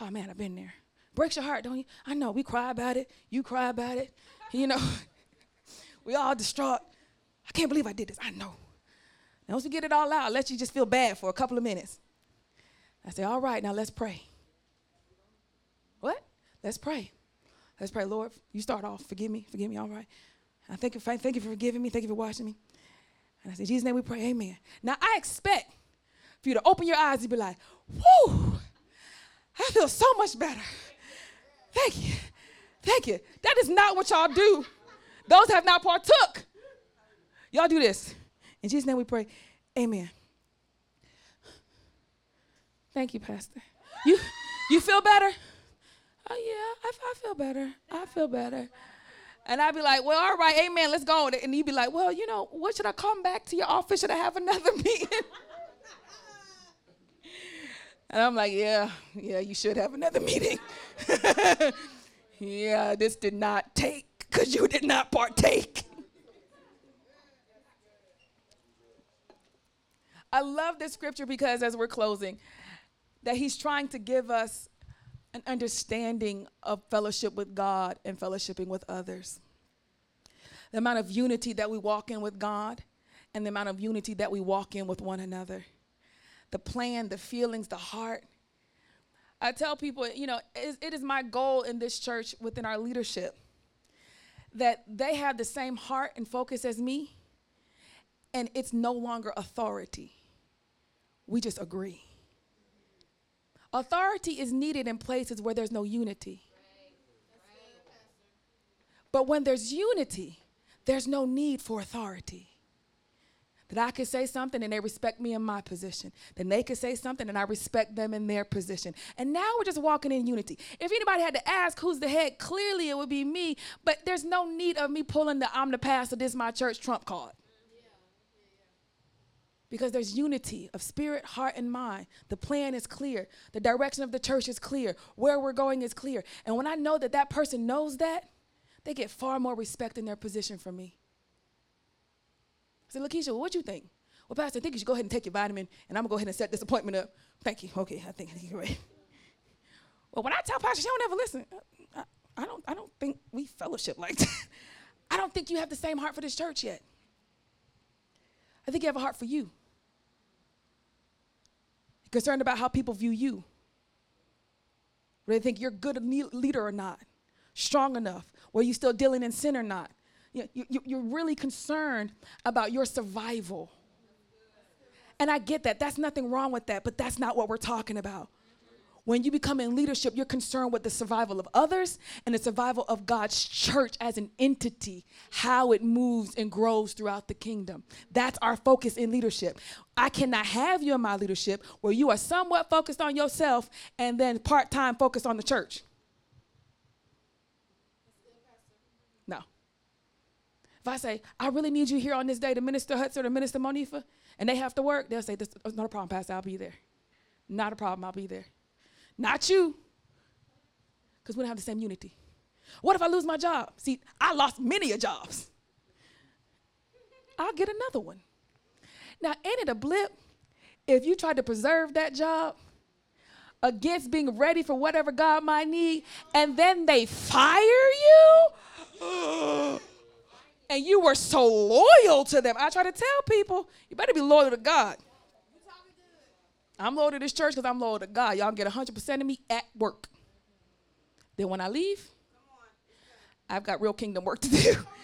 Oh, man, I've been there. Breaks your heart, don't you? I know. We cry about it. You cry about it. You know, we all distraught. I can't believe I did this. I know. Now, once we get it all out, let you just feel bad for a couple of minutes. I say, all right, now let's pray. What? Let's pray. Let's pray, Lord. You start off. Forgive me. Forgive me. All right. I thank you. Thank you for forgiving me. Thank you for watching me. And I say, Jesus' name we pray. Amen. Now I expect for you to open your eyes and be like, "Whoo! I feel so much better. Thank you. Thank you." That is not what y'all do. Those have not partook. Y'all do this. In Jesus' name we pray. Amen. Thank you, Pastor. You you feel better? Oh yeah, I, I feel better. I feel better. And I'd be like, well, all right, amen, let's go. And he'd be like, well, you know, what should I come back to your office? Should I have another meeting? and I'm like, yeah, yeah, you should have another meeting. yeah, this did not take because you did not partake. I love this scripture because as we're closing, that he's trying to give us an understanding of fellowship with God and fellowshipping with others. The amount of unity that we walk in with God and the amount of unity that we walk in with one another. The plan, the feelings, the heart. I tell people, you know, it is my goal in this church within our leadership that they have the same heart and focus as me, and it's no longer authority. We just agree. Authority is needed in places where there's no unity. But when there's unity, there's no need for authority. That I could say something and they respect me in my position. Then they could say something and I respect them in their position. And now we're just walking in unity. If anybody had to ask who's the head, clearly it would be me. But there's no need of me pulling the I'm the pastor, this is my church trump card. Because there's unity of spirit, heart, and mind. The plan is clear. The direction of the church is clear. Where we're going is clear. And when I know that that person knows that, they get far more respect in their position from me. I said, Lakeisha, what you think? Well, Pastor, I think you should go ahead and take your vitamin, and I'm gonna go ahead and set this appointment up. Thank you. Okay, I think, you're right. Well, when I tell Pastor, she don't ever listen. I, I don't. I don't think we fellowship like that. I don't think you have the same heart for this church yet. I think you have a heart for you concerned about how people view you. Whether they think you're a good leader or not, strong enough, whether you're still dealing in sin or not. You, you, you're really concerned about your survival. And I get that. That's nothing wrong with that, but that's not what we're talking about. When you become in leadership, you're concerned with the survival of others and the survival of God's church as an entity, how it moves and grows throughout the kingdom. That's our focus in leadership. I cannot have you in my leadership where you are somewhat focused on yourself and then part time focused on the church. No. If I say, I really need you here on this day to minister Hudson or minister Monifa, and they have to work, they'll say, This is not a problem, Pastor, I'll be there. Not a problem, I'll be there. Not you. Because we don't have the same unity. What if I lose my job? See, I lost many a jobs. I'll get another one. Now, ain't it a blip if you try to preserve that job against being ready for whatever God might need, and then they fire you? and you were so loyal to them. I try to tell people, you better be loyal to God. I'm loyal to this church because I'm loyal to God. Y'all get 100% of me at work. Then when I leave, I've got real kingdom work to do.